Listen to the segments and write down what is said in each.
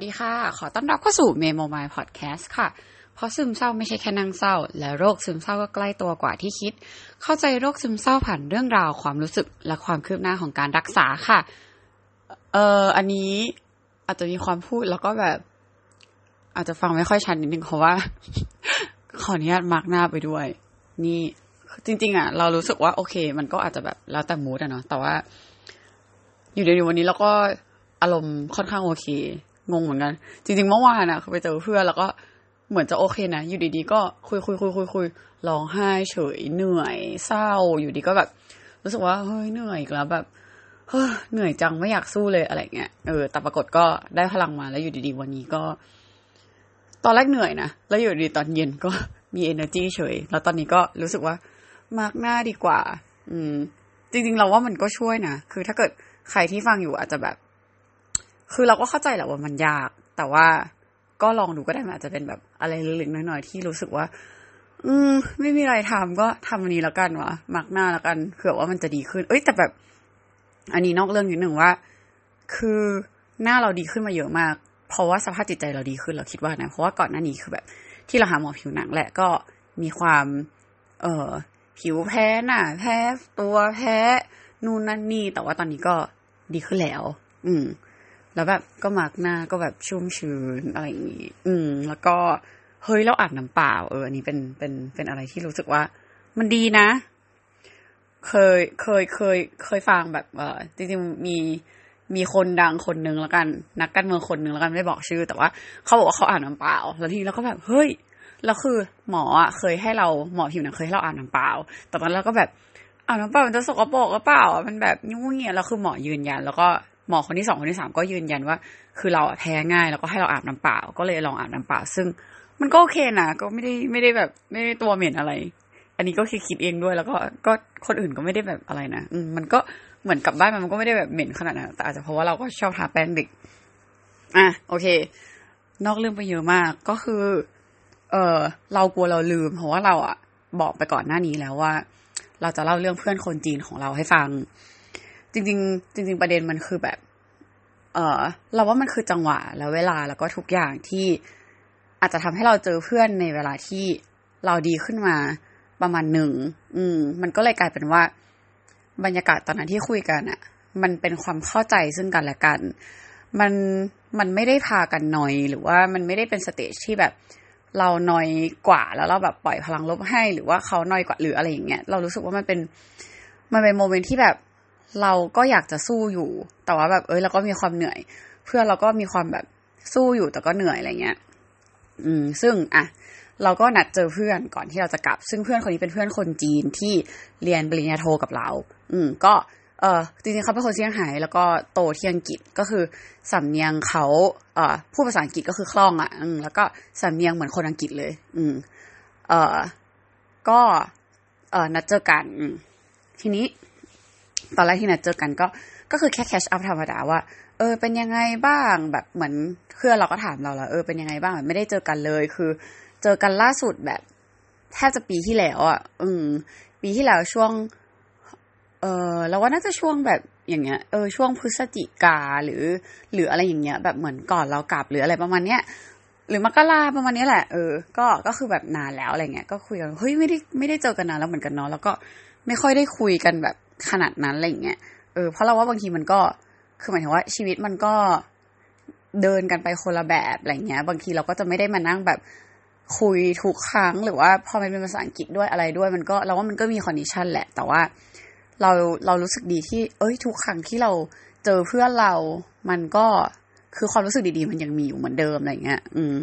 สวัสดีค่ะ ขอต้อนรับเข้าสู่ Memo My Podcast ค่ะ เพราะซึมเศร้าไม่ใช่แค่นั่งเศร้า และโรคซึมเศร้าก็ใกล้ตัวกว่าที่คิด เข้าใจโรคซึมเศร้าผ่านเรื่องราวความรู้สึกและความคืบหน้าของการรักษาค่ะ เอ่อ อันนี้อาจจะมีความพูดแล้วก็แบบ อาจจะฟังไม่ค่อยชัดนิดนึงเพราะว่า ขออนุญาตมาสก์หน้าไปด้วย นี่จริง ๆ อะ เรารู้สึกว่าโอเค มันก็อาจจะแบบแล้วแต่ mood อะเนาะแต่ว่า อยู่ดีๆวันนี้เราก็อารมณ์ค่อนข้างโอเค งงเหมือนกัน จริง ๆ เมื่อวานอะคือไปเจอเพื่อนแล้วก็เหมือนจะโอเคนะอยู่ดีๆก็คุยคุยคุยคุยคุยร้องไห้เฉยเหนื่อยเศร้าอยู่ดีก็แบบ รู้สึกว่าเฮ้ยเหนื่อยอีกแล้วแบบเฮ้ยเหนื่อยจังไม่อยากสู้เลยอะไรเงี้ยเออแต่ปรากฏก็ได้พลังมาแล้วอยู่ดีๆ วันนี้ก็ ตอนแรกเหนื่อยนะแล้วอยู่ดีตอนเย็นก็มี energy เฉย แล้วตอนนี้ก็รู้สึกว่ามาร์กหน้าดีกว่า อืม จริง ๆ เราว่ามันก็ช่วยนะ คือถ้าเกิดใครที่ฟังอยู่อาจจะแบบ คือเราก็เข้าใจแหละว่ามันยาก แต่ว่าก็ลองดูก็ได้มันอาจจะเป็นแบบอะไรเล็กๆน้อยๆที่รู้สึกว่า อืม ไม่มีอะไรทำก็ทำวันนี้แล้วกันวะมักหน้าแล้วกันเผื่อว่ามันจะดีขึ้น เอ้ยแต่แบบ อันนี้นอกเรื่องนิดหนึ่งว่า คือหน้าเราดีขึ้นมาเยอะมาก เพราะว่าสภาพจิตใจเราดีขึ้นเราคิดว่านะเพราะว่าก่อนหน้านี้คือแบบ ที่เราหาหมอผิวหนังแหละก็มีความ เอ่อผิวแพ้หน้าแพ้ตัวแพ้นู่นนั่นนี่แต่ว่าตอนนี้ก็ดีขึ้นแล้ว อืม แล้วแบบก็มาร์กหน้าก็แบบชุ่มชื้นอะไรอย่างนี้ อืม แล้วก็เฮ้ยเราอาบน้ำเปล่า เอออันนี้เป็นเป็นเป็นอะไรที่รู้สึกว่า มันดีนะ เคยเคยเคย เคยฟังแบบ เออจริงๆมีมีคนดังคนหนึ่งแล้วกัน นักการเมืองคนหนึ่งแล้วกันไม่บอกชื่อ แต่ว่าเขาบอกว่าเขาอาบน้ำเปล่า แล้วทีนี้เราก็แบบเฮ้ยแล้วคือหมออะเคยให้เราหมอผิวหนังเคยให้เราอาบน้ำเปล่า แต่ตอนนั้นเราก็แบบอาบน้ำเปล่ามันจะสกปรกหรือเปล่ามันแบบยุ่งเงี้ยแล้วคือหมอยืนยัน แล้วก็ หมอคนที่สองคนที่สามก็ยืนยันว่า คือเราแพ้ง่ายแล้วก็ให้เราอาบน้ำเปล่า ก็เลยลองอาบน้ำเปล่า ซึ่งมันก็โอเคนะก็ไม่ได้ไม่ได้แบบไม่ได้ตัวเหม็นอะไร อันนี้ก็คิดคิดเองด้วยแล้วก็ก็คนอื่นก็ไม่ได้แบบอะไรนะอืมมันก็เหมือนกลับบ้านมันก็ไม่ได้แบบเหม็นขนาดนั้นแต่อาจจะเพราะว่าเราก็ชอบทาแป้งเด็ก อะโอเค นอกเรื่องไปเยอะมากก็คือ เออเรากลัวเราลืม เพราะว่าเราอะบอกไปก่อนหน้านี้แล้วว่า เราจะเล่าเรื่องเพื่อนคนจีนของเราให้ฟัง จริง ๆ จริง ๆ ประเด็นมันคือแบบ เออเราว่ามันคือจังหวะแล้วเวลาแล้วก็ทุกอย่างที่อาจจะทำให้เราเจอเพื่อนในเวลาที่เราดีขึ้นมาประมาณหนึ่งอืม มันก็เลยกลายเป็นว่า บรรยากาศตอนนั้นที่คุยกันอะ่ะ มันเป็นความเข้าใจซึ่งกันและกัน มันมันไม่ได้พากันเหนื่อย หรือว่ามันไม่ได้เป็น stage ที่แบบเราเหนื่อยกว่าแล้วเราแบบปล่อยพลังลบให้ หรือว่าเขาเหนื่อยกว่าหรืออะไรอย่างเงี้ยเรารู้สึกว่ามันเป็น มันเป็น moment ที่แบบ เราก็อยากจะสู้อยู่ แต่ว่าแบบเอ้ยเราก็มีความเหนื่อย เพื่อนเราก็มีความแบบสู้อยู่แต่ก็เหนื่อยอะไรเงี้ย อืม ซึ่งอะเราก็นัดเจอเพื่อนก่อนที่เราจะกลับ ซึ่งเพื่อนคนนี้เป็นเพื่อนคนจีนที่เรียนปริญญาโทกับเรา อืม ก็ เออจริงๆเขาเป็นคนเซี่ยงไฮ้แล้วก็โตที่อังกฤษก็คือสำเนียงเขาเอ่อพูดภาษาอังกฤษก็คือคล่องอะ อืม แล้วก็สำเนียงเหมือนคนอังกฤษเลย อืม เอ่อก็ เอ่อนัดเจอกัน อืมทีนี้ ตอนแรกที่นัดเจอกันก็ก็คือแค่แคชอัพธรรมดาว่าเออเป็นยังไงบ้างแบบเหมือนเพื่อนเราก็ถามเราแล้วเออเป็นยังไงบ้างไม่ได้เจอกันเลย คือ เจอกันล่าสุดแบบแทบจะปีที่แล้วอะ อืม ปีที่แล้วช่วง เออเราว่าน่าจะช่วงแบบอย่างเงี้ยเออช่วงพฤศจิกาหรือ หรืออะไรอย่างเงี้ย แบบเหมือนก่อนเรากลับหรืออะไรประมาณเนี้ยหรือมกราประมาณนี้แหละเออ ก็ก็คือแบบนานแล้วอะไรเงี้ยก็คุยกันเฮ้ยไม่ได้ไม่ได้เจอกันนานแล้วเหมือนกันเนาะแล้วก็ไม่ค่อยได้คุยกันแบบ ขนาดนั้นอะไรเงี้ยเออเพราะเราว่าบางทีมันก็คือหมายถึงว่าชีวิตมันก็เดินกันไปคนละแบบอะไรเงี้ย บางทีเราก็จะไม่ได้มานั่งแบบคุยทุกครั้งหรือว่าพอมันเป็นภาษาอังกฤษด้วยอะไรด้วย มันก็เราว่ามันก็มี condition แหละ แต่ว่าเราเรารู้สึกดีที่ เอ้ย ทุกครั้งที่เราเจอเพื่อนเรา มันก็คือความรู้สึกดีๆ มันยังมีอยู่เหมือนเดิมอะไรเงี้ย อืม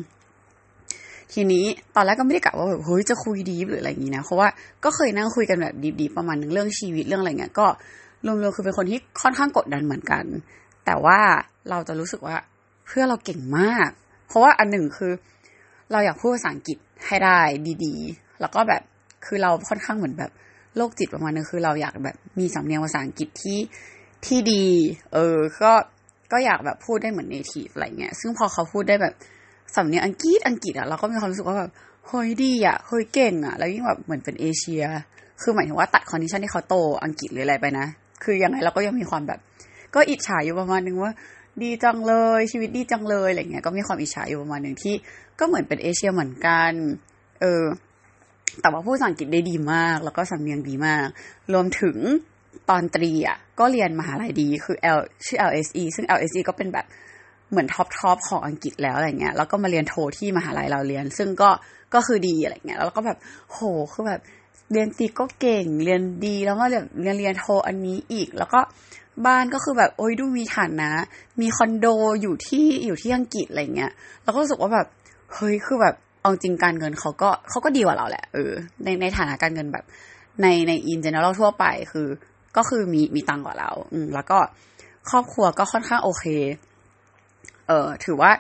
ทีนี้ตอนแรกก็ไม่ได้กะว่าแบบเฮ้ยจะคุยดีหรืออะไรอย่างนี้นะเพราะว่าก็เคยนั่งคุยกันแบบดีๆประมาณนึงเรื่องชีวิตเรื่องอะไรเงี้ยก็รวมๆคือเป็นคนที่ค่อนข้างกดดันเหมือนกัน แต่ว่าเราจะรู้สึกว่าเพื่อเราเก่งมาก เพราะว่าอันหนึ่งคือ เราอยากพูดภาษาอังกฤษให้ได้ดีๆ แล้วก็แบบคือเราค่อนข้างเหมือนแบบโรคจิตประมาณนึงคือเราอยากแบบมีสำเนียงภาษาอังกฤษที่ที่ดี เออ ก็ก็อยากแบบพูดได้เหมือนเนทีฟอะไรเงี้ย ซึ่งพอเขาพูดได้แบบ สำเนียงอังกฤษอังกฤษอะเราก็มีความรู้สึกว่าแบบเฮ้ยดีอะเฮ้ยเก่งอะแล้วยิ่งแบบเหมือนเป็นเอเชีย คือหมายถึงว่าตัด condition ที่เขาโตอังกฤษหรืออะไรไปนะ คือยังไงเราก็ยังมีความแบบ ก็อิจฉาอยู่ประมาณนึงว่า ดีจังเลยชีวิตดีจังเลยอะไรเงี้ยก็มีความอิจฉาอยู่ประมาณหนึ่งที่ ก็เหมือนเป็นเอเชียเหมือนกัน เออ แต่ว่าพูดภาษาอังกฤษได้ดีมาก แล้วก็สำเนียงดีมาก รวมถึงตอนตรีอะก็เรียนมหาลัยดีคือ L ชื่อ LSE ซึ่ง LSE ก็เป็นแบบ เหมือน top top ของอังกฤษแล้วอะไรเงี้ยแล้วก็มาเรียนโทที่มหาลัยเราเรียน ซึ่งก็ก็คือดีอะไรเงี้ยแล้วก็แบบโหคือแบบเรียนตรีก็เก่งเรียนดีแล้วก็เรียนเรียนเรียนโทอันนี้อีก แล้วก็บ้านก็คือแบบโอ้ยดูมีฐานะ มีคอนโดอยู่ที่อยู่ที่อังกฤษอะไรเงี้ยเราก็รู้สึกว่าแบบเฮ้ยคือแบบเอาจริงการเงินเขาก็เขาก็ดีกว่าเราแหละเออในในฐานะการเงินแบบในใน in general ทั่วไปคือ ก็คือมีมีตังกว่าเรา อืมแล้วก็ครอบครัวก็ค่อนข้างโอเค เออถือว่า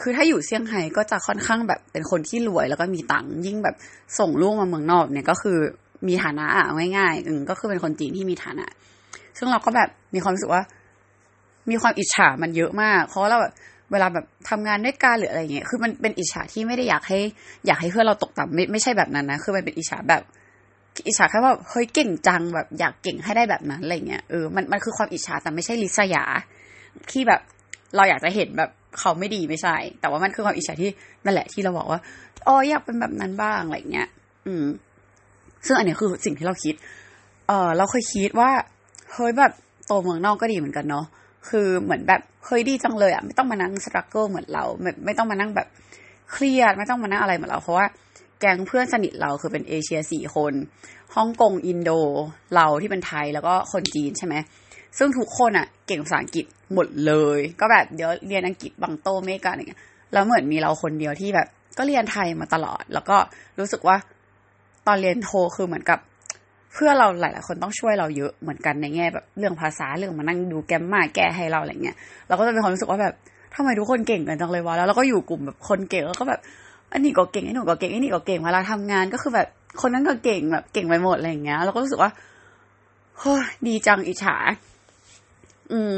คือถ้าอยู่เซี่ยงไฮ้ก็จะค่อนข้างแบบเป็นคนที่รวยแล้วก็มีตังค์ยิ่งแบบส่งลูกมาเมืองนอกเนี่ยก็คือมีฐานะอะง่ายๆอืมก็คือเป็นคนจีนที่มีฐานะ ซึ่งเราก็แบบมีความรู้สึกว่า มีความอิจฉามันเยอะมาก เพราะเราแบบเวลาแบบทำงานด้วยกันหรืออะไรเงี้ย คือมันเป็นอิจฉาที่ไม่ได้อยากให้ อยากให้เพื่อนเราตกต่ำไม่ไม่ใช่แบบนั้นนะ คือมันเป็นอิจฉาแบบอิจฉาแค่ว่าเฮ้ยเก่งจังแบบอยากเก่งให้ได้แบบนั้นอะไรเงี้ยเออมันมันคือความอิจฉาแต่ไม่ใช่ลิษยาที่แบบ เราอยากจะเห็นแบบเขาไม่ดีไม่ใช่ แต่ว่ามันคือความอิจฉาที่นั่นแหละที่เราบอกว่าอ๋ออยากเป็นแบบนั้นบ้างอะไรเงี้ย อืม ซึ่งอันนี้คือสิ่งที่เราคิด เออเราเคยคิดว่าเฮ้ยแบบโตเมืองนอกก็ดีเหมือนกันเนาะคือเหมือนแบบเฮ้ยดีจังเลยอะไม่ต้องมานั่งสครัลเกิลเหมือนเราไม่ไม่ต้องมานั่งแบบเครียดไม่ต้องมานั่งอะไรเหมือนเราเพราะว่าแก๊งเพื่อนสนิทเราคือเป็นเอเชียสี่คนฮ่องกงอินโด เราที่เป็นไทยแล้วก็คนจีนใช่ไหมซึ่งทุกคนอะเก่งภาษาอังกฤษ หมดเลย ก็แบบเดี๋ยวเรียนอังกฤษบังโตเมกันอะไรเงี้ยแล้วเหมือนมีเราคนเดียวที่แบบ ก็เรียนไทยมาตลอด แล้วก็รู้สึกว่าตอนเรียนโทคือเหมือนกับ เพื่อเราหลายๆคนต้องช่วยเราเยอะเหมือนกันในแง่แบบเรื่องภาษาเรื่องมานั่งดูแกมมาแก้ให้เราอะไรเงี้ยเราก็จะมีความรู้สึกว่าแบบทำไมทุกคนเก่งกันจังเลยวะแล้วเราก็อยู่กลุ่มแบบคนเก่งแล้วก็แบบอันนี้ก็เก่งไอ้หนูก็เก่งไอ้นี่ก็เก่งเวลาทำงานก็คือแบบคนนั้นก็เก่งแบบเก่งไปหมดอะไรเงี้ยเราก็รู้สึกว่าเฮ้ยดีจังอิจฉา อืม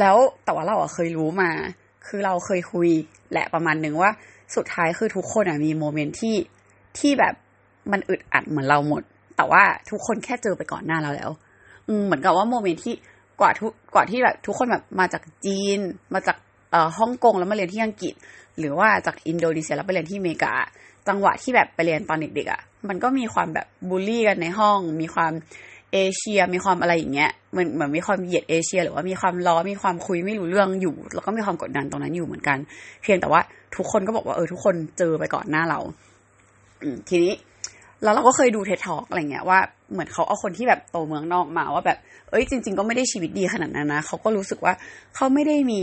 แล้วแต่ว่าเราอะเคยรู้มา คือเราเคยคุยแหละประมาณหนึ่งว่า สุดท้ายคือทุกคนอะมีโมเมนต์ที่ที่แบบมันอึดอัดเหมือนเราหมด แต่ว่าทุกคนแค่เจอไปก่อนหน้าเราแล้ว อืมเหมือนกับว่า moment ที่กว่าทุกกว่าที่แบบทุกคนแบบมาจากจีน มาจากเอ่อฮ่องกงแล้วมาเรียนที่อังกฤษ หรือว่าจากอินโดนีเซียแล้วไปเรียนที่อเมริกา จังหวะที่แบบไปเรียนตอนเด็กๆอะ่ะ มันก็มีความแบบบูลลี่กันในห้อง มีความ เอเชียมีความอะไรอย่างเงี้ยเหมือนเหมือนมีความเหยียดเอเชีย หรือว่ามีความล้อมีความคุยไม่รู้เรื่องอยู่ แล้วก็มีความกดดันตรงนั้นอยู่เหมือนกัน เพียงแต่ว่าทุกคนก็บอกว่าเออทุกคนเจอไปก่อนหน้าเราทีนี้แล้วเราก็เคยดูเททอกอะไรเงี้ยว่าเหมือนเขาเอาคนที่แบบโตเมืองนอกมาว่าแบบ เอ้ยจริง ๆ ก็ไม่ได้ชีวิตดีขนาดนั้นนะเขาก็รู้สึกว่าเขาไม่ได้มี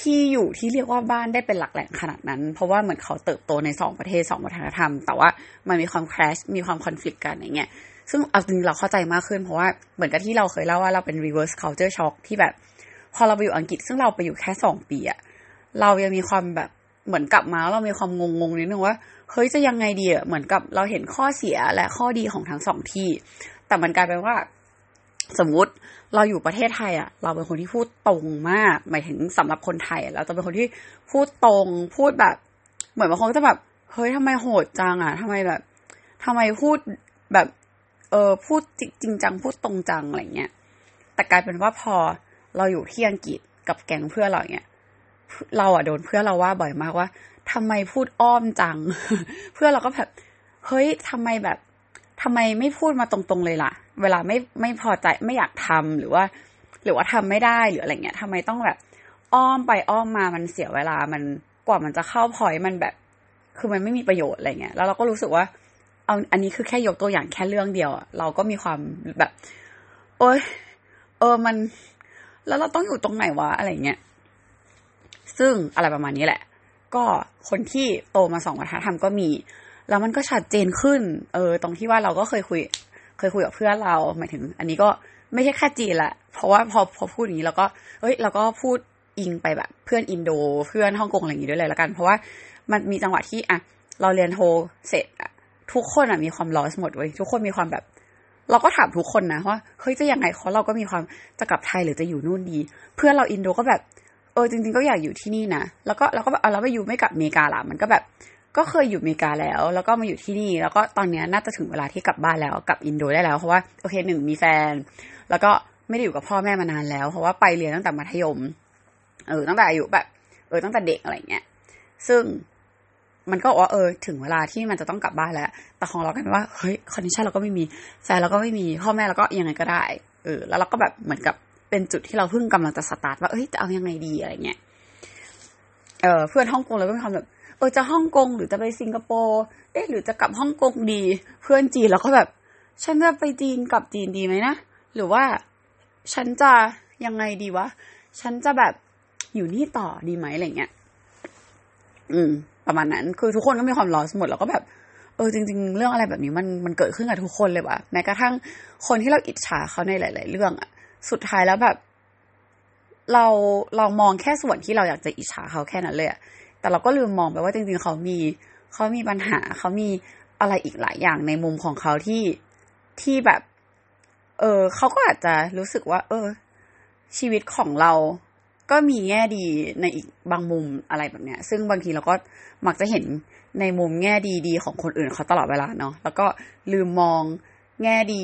ที่อยู่ที่เรียกว่าบ้านได้เป็นหลักแหล่งขนาดนั้น เพราะว่าเหมือนเขาเติบโตในสองประเทศสองวัฒนธรรม แต่ว่ามันมีความคลาสมีความคอนฟ lict กันอย่างเงี้ย ซึ่งเอาจริงเราเข้าใจมากขึ้นเพราะว่าเหมือนกับที่เราเคยเล่าว่าเราเป็น reverse culture shock ที่แบบ พอเราไปอยู่อังกฤษซึ่งเราไปอยู่แค่สองปีอะเรายังมีความแบบเหมือนกลับมาเรามีความงงๆนิดนึงว่าเฮ้ยจะยังไงดีอะเหมือนกับเราเห็นข้อเสียและข้อดีของทั้งสองที่ แต่มันกลายเป็นว่า สมมุติเราอยู่ประเทศไทยอะเราเป็นคนที่พูดตรงมาก หมายถึงสำหรับคนไทยเราจะเป็นคนที่พูดตรงพูดแบบ เหมือนบางคนก็จะแบบเฮ้ยทำไมโหดจังอะทำไมแบบทำไมพูดแบบ เออพูดจริงจังพูดตรงจังอะไรเงี้ย แต่กลายเป็นว่าพอเราอยู่ที่อังกฤษกับแก๊งเพื่อนเราเนี่ยเราอะโดนเพื่อนเราว่าบ่อยมากว่าทำไมพูดอ้อมจัง เพื่อนเราก็แบบเฮ้ยทำไมแบบทำไมไม่พูดมาตรงๆเลยล่ะ เวลาไม่ไม่พอใจไม่อยากทำหรือว่า หรือว่าทำไม่ได้หรืออะไรเงี้ยทำไมต้องแบบ อ้อมไปอ้อมมามันเสียเวลามันกว่ามันจะเข้าพอยมันแบบ คือมันไม่มีประโยชน์อะไรเงี้ยแล้วเราก็รู้สึกว่า เอาอันนี้คือแค่ยกตัวอย่างแค่เรื่องเดียวอะเราก็มีความแบบ โอ้ยเออมัน แล้วเราต้องอยู่ตรงไหนวะอะไรเงี้ยซึ่งอะไรประมาณนี้แหละ ก็คนที่โตมาสองวัฒนธรรมก็มี แล้วมันก็ชัดเจนขึ้น เออ ตรงที่ว่าเราก็เคยคุย เคยคุยกับเพื่อนเราหมายถึง อันนี้ก็ไม่ใช่แค่จีนละเพราะว่าพอพอพูดอย่างนี้เราก็ เอ้ย เราก็พูดอิงไปแบบ เพื่อนอินโด เพื่อนฮ่องกงอะไรอย่างนี้ด้วยเลยละกัน เพราะว่ามันมีจังหวะที่อะเราเรียนโทเสร็จ ทุกคนอะมีความลอสหมดเว้ยทุกคนมีความแบบ เราก็ถามทุกคนนะว่าเฮ้ยจะยังไงเขาเราก็มีความจะกลับไทยหรือจะอยู่นู่นดี เพื่อนเราอินโดก็แบบเออจริง ๆ ก็อยากอยู่ที่นี่นะแล้วก็เราก็แบบเอาเราไปอยู่ไม่กลับอเมริกาละมันก็แบบ ก็เคยอยู่อเมริกาแล้ว แล้วก็มาอยู่ที่นี่ แล้วก็ตอนนี้น่าจะถึงเวลาที่กลับบ้านแล้วกลับอินโดได้แล้วเพราะว่าโอเคหนึ่งมีแฟน แล้วก็ไม่ได้อยู่กับพ่อแม่มานานแล้ว เพราะว่าไปเรียนตั้งแต่มัธยม เออตั้งแต่อายุแบบ เออตั้งแต่เด็กอะไรเงี้ย ซึ่ง มันก็ว่าเออถึงเวลาที่มันจะต้องกลับบ้านแล้ว แต่ของเรากันว่าเฮ้ย condition เราก็ไม่มีแฟนเราก็ไม่มีพ่อแม่เราก็ยังไงก็ได้เออแล้วเราก็แบบเหมือนกับเป็นจุดที่เราเพิ่งกำลังจะสตาร์ทว่าเอ้ยจะเอายังไงดีอะไรเงี้ยเออเพื่อนฮ่องกงเราก็มีความแบบเออจะฮ่องกงหรือจะไปสิงคโปร์เอ๊ะหรือจะกลับฮ่องกงดี เพื่อนจีนเราก็แบบ ฉันจะไปจีนกลับจีนดีไหมนะหรือว่าฉันจะยังไงดีวะฉันจะแบบอยู่นี่ต่อดีไหมอะไรเงี้ย อืม ประมาณนั้น คือทุกคนก็มีความร้อนหมดแล้วก็แบบ เออจริง ๆ เรื่องอะไรแบบนี้มันมันเกิดขึ้นกับทุกคนเลยว่ะแม้กระทั่งคนที่เราอิจฉาเขาในหลาย ๆ เรื่องอะสุดท้ายแล้วแบบ เราเรามองแค่ส่วนที่เราอยากจะอิจฉาเขาแค่นั้นเลยอะแต่เราก็ลืมมองไปว่าจริง ๆ เขามีเขามีปัญหาเขามีอะไรอีกหลายอย่างในมุมของเขาที่ที่แบบ เออเขาก็อาจจะรู้สึกว่า เออ ชีวิตของเรา ก็มีแง่ดีในอีกบางมุมอะไรแบบเนี้ย ซึ่งบางทีเราก็มักจะเห็นในมุมแง่ดีๆของคนอื่นเขาตลอดเวลาเนาะแล้วก็ลืมมองแง่ดี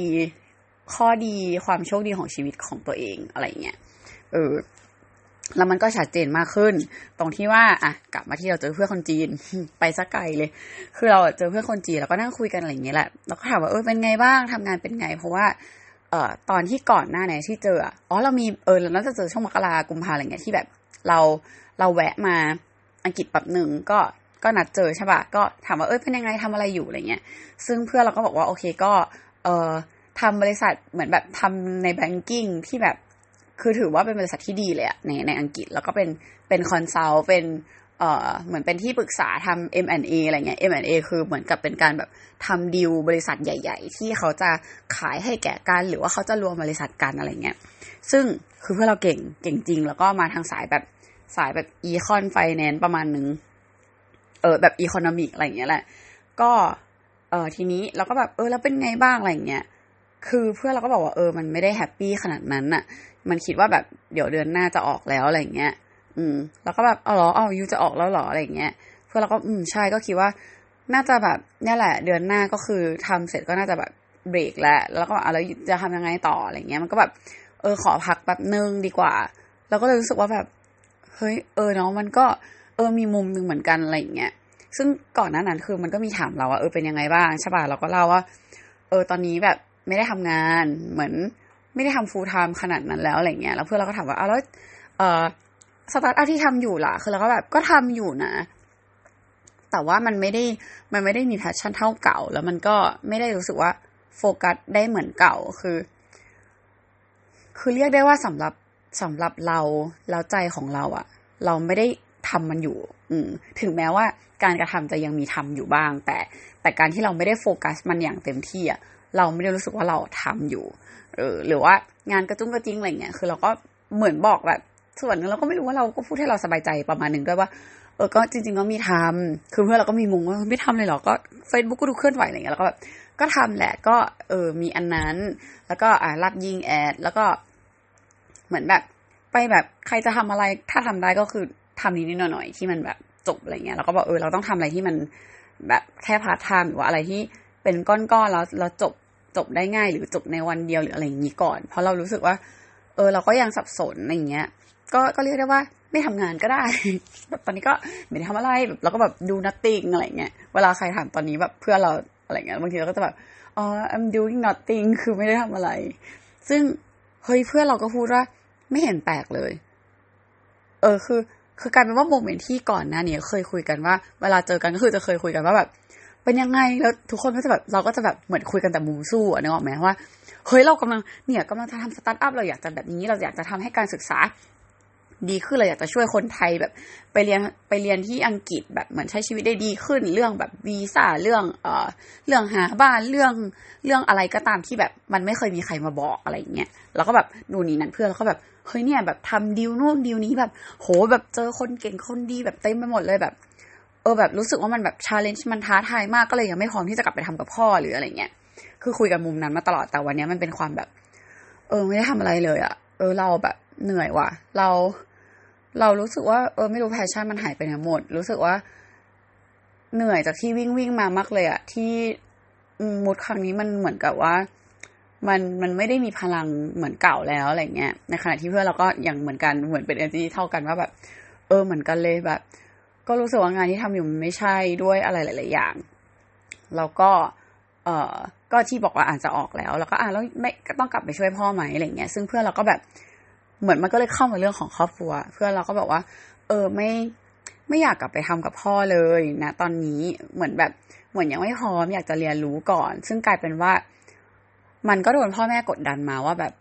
ข้อดีความโชคดีของชีวิตของตัวเองอะไรเงี้ยเออแล้วมันก็ชัดเจนมากขึ้น ตรงที่ว่า อะ กลับมาที่เราเจอเพื่อนคนจีน ไปสักไกลเลย คือเราเจอเพื่อนคนจีนแล้วก็นั่งคุยกันอะไรอย่างเงี้ยแหละเราก็ถามว่าเออเป็นไงบ้างทำงานเป็นไง เพราะว่า อ่อตอนที่ก่อนหน้าเนี่ยที่เจออ๋อเรามีเออเราน่าจะเจอช่วงมกรากุมภาอะไรเงี้ยที่แบบ เราเราแวะมาอังกฤษแบบหนึ่งก็ก็นัดเจอใช่ปะก็ถามว่าเอ้ยเป็นยังไงทำอะไรอยู่อะไรเงี้ย ซึ่งเพื่อนเราก็บอกว่าโอเคก็ เอ่อทำบริษัทเหมือนแบบทำในแบงกิ้งที่แบบคือถือว่าเป็นบริษัทที่ดีเลยอะในในอังกฤษแล้วก็เป็นเป็น consult เป็น เหมือนเป็นที่ปรึกษาทำ M&A อะไรเงี้ย M&A คือเหมือนกับเป็นการแบบทำดีลบริษัทใหญ่ ๆ ที่เขาจะขายให้แก่กัน หรือว่าเขาจะรวมบริษัทกันอะไรเงี้ย ซึ่งคือเพื่อนเราเก่งเก่งจริง แล้วก็มาทางสายแบบสายแบบ econ finance ประมาณหนึ่งเออแบบ economic อะไรเงี้ยแหละ ก็เออทีนี้เราก็แบบเออแล้วเป็นไงบ้างอะไรเงี้ยคือเพื่อนเราก็บอกว่าเออมันไม่ได้แฮปปี้ขนาดนั้นน่ะมันคิดว่าแบบเดี๋ยวเดือนหน้าจะออกแล้วอะไรเงี้ย อืม แล้วก็แบบเอาหรอเอายูจะออกแล้วหรออะไรเงี้ยเพื่อเราก็อืมใช่ก็คิดว่า น่าจะแบบนี่แหละ เดือนหน้าก็คือทำเสร็จก็น่าจะแบบเบรกแล้วแล้วก็อะไรจะทำยังไงต่ออะไรเงี้ยมันก็แบบ เออขอพักแบบนึงดีกว่า เราก็เลยรู้สึกว่าแบบเฮ้ยเออเนาะมันก็เออมีมุมหนึ่งเหมือนกันอะไรเงี้ยซึ่งก่อนหน้านั้นคือมันก็มีถามเราว่าเออเป็นยังไงบ้างใช่ป่ะเราก็เล่าว่า เออตอนนี้แบบไม่ได้ทำงานเหมือนไม่ได้ทำ full time ขนาดนั้นแล้วอะไรเงี้ยแล้วเพื่อนเราก็ถามว่าอ้าวแล้วเออ สตาร์ทอัพที่ทำอยู่ล่ะ คือเราก็แบบก็ทำอยู่นะ แต่ว่ามันไม่ได้ มันไม่ได้มี passion เท่าเก่า แล้วมันก็ไม่ได้รู้สึกว่าโฟกัสได้เหมือนเก่า คือ คือเรียกได้ว่าสำหรับสำหรับเราแล้วใจของเราอะเราไม่ได้ทำมันอยู่ อืม ถึงแม้ว่าการกระทำจะยังมีทำอยู่บ้าง แต่ แต่การที่เราไม่ได้โฟกัสมันอย่างเต็มที่อะเราไม่ได้รู้สึกว่าเราทำอยู่ เออ หรือว่างานกระจุ้งกระจิ้งอะไรเงี้ย คือเราก็เหมือนบอกแบบ ส่วนนึงเราก็ไม่รู้ว่าเราก็พูดให้เราสบายใจประมาณหนึ่งด้วยว่า เออก็จริง ๆ ก็มีทำคือเพื่อนเราก็มีมุงว่าไม่ทำเลยหรอก็เฟซบุ๊กก็ดูเคลื่อนไหวอะไรเงี้ยแล้วก็แบบก็ทำแหละก็เออมีอันนั้น แล้วก็อ่ารับยิงแอด แล้วก็เหมือนแบบ ไปแบบใครจะทำอะไรถ้าทำได้ก็คือทำนิดๆหน่อยๆที่มันแบบจบอะไรเงี้ยแล้วก็บอกเออเราต้องทำอะไรที่มันแบบแค่ part time หรือว่าอะไรที่เป็นก้อนๆแล้วเราจบจบได้ง่ายหรือจบในวันเดียวหรืออะไรอย่างนี้ก่อน เพราะเรารู้สึกว่า เออ เราก็ยังสับสนอะไรเงี้ย ก็ก็เรียกได้ว่าไม่ทำงานก็ได้แบบตอนนี้ก็ไม่ได้ทำอะไรแบบเราก็แบบ do nothing อะไรเงี้ยเวลาใครถามตอนนี้แบบเพื่อนเราอะไรเงี้ยบางทีเราก็จะแบบอ๋อ I'm doing nothing คือไม่ได้ทำอะไร ซึ่งเฮ้ยเพื่อนเราก็พูดว่าไม่เห็นแปลกเลย เออคือ คือกลายเป็นว่า moment ที่ก่อนหน้านี้เคยคุยกันว่า เวลาเจอกันก็คือจะเคยคุยกันว่าแบบเป็นยังไงแล้วทุกคนก็จะแบบเราก็จะแบบเหมือนคุยกันแต่มุมสู้อะนึกออกไหมว่าเฮ้ยเรากำลังเนี่ยกำลังจะทำสตาร์ทอัพเราอยากจะแบบนี้เราอยากจะทำให้การศึกษา ดีขึ้นเราอยากจะช่วยคนไทยแบบ ไปเรียนไปเรียนที่อังกฤษแบบเหมือนใช้ชีวิตได้ดีขึ้น เรื่องแบบวีซ่าเรื่องเอ่อเรื่องหาบ้านเรื่องเรื่องอะไรก็ตามที่แบบ มันไม่เคยมีใครมาบอกอะไรเงี้ยแล้วก็แบบนู่นนี่นั่นเพื่อนแล้วก็แบบเฮ้ยเนี่ยแบบทำดีลนู่นดีลนี้แบบ โหแบบเจอคนเก่งคนดีแบบเต็มไปหมดเลยแบบ เออแบบรู้สึกว่ามันแบบ challenge มันท้าทายมากก็เลยยังไม่พร้อมที่จะกลับไปทำกับพ่อหรืออะไรเงี้ยคือคุยกันมุมนั้นมาตลอดแต่วันนี้มันเป็นความแบบ เออไม่ได้ทำอะไรเลยอะเออเราแบบเหนื่อยว่ะ เรา เรารู้สึกว่าเออไม่รู้ passion มันหายไปไหนหมด รู้สึกว่า เหนื่อยจากที่วิ่งวิ่งมามากเลยอะที่มุดครั้งนี้มันเหมือนกับว่า มันมันไม่ได้มีพลังเหมือนเก่าแล้วอะไรเงี้ยในขณะที่เพื่อนเราก็ยังเหมือนกันเหมือนเป็นเอเนอร์จีเท่ากันว่าแบบ เออเหมือนกันเลยแบบ ก็รู้สึกว่างานที่ทำอยู่มันไม่ใช่ด้วยอะไรหลาย ๆ อย่างแล้วก็ เออก็ที่บอกว่าอาจจะออกแล้ว แล้วก็อ่าแล้วไม่ก็ต้องกลับไปช่วยพ่อไหมอะไรเงี้ย ซึ่งเพื่อนเราก็แบบ เหมือนมันก็เลยเข้ามาเรื่องของครอบครัว เพื่อนเราก็บอกว่า เออไม่ไม่อยากกลับไปทำกับพ่อเลยนะ ตอนนี้เหมือนแบบเหมือนยังไม่พร้อมอยากจะเรียนรู้ก่อน ซึ่งกลายเป็นว่า มันก็โดนพ่อแม่กดดันมาว่าแบบ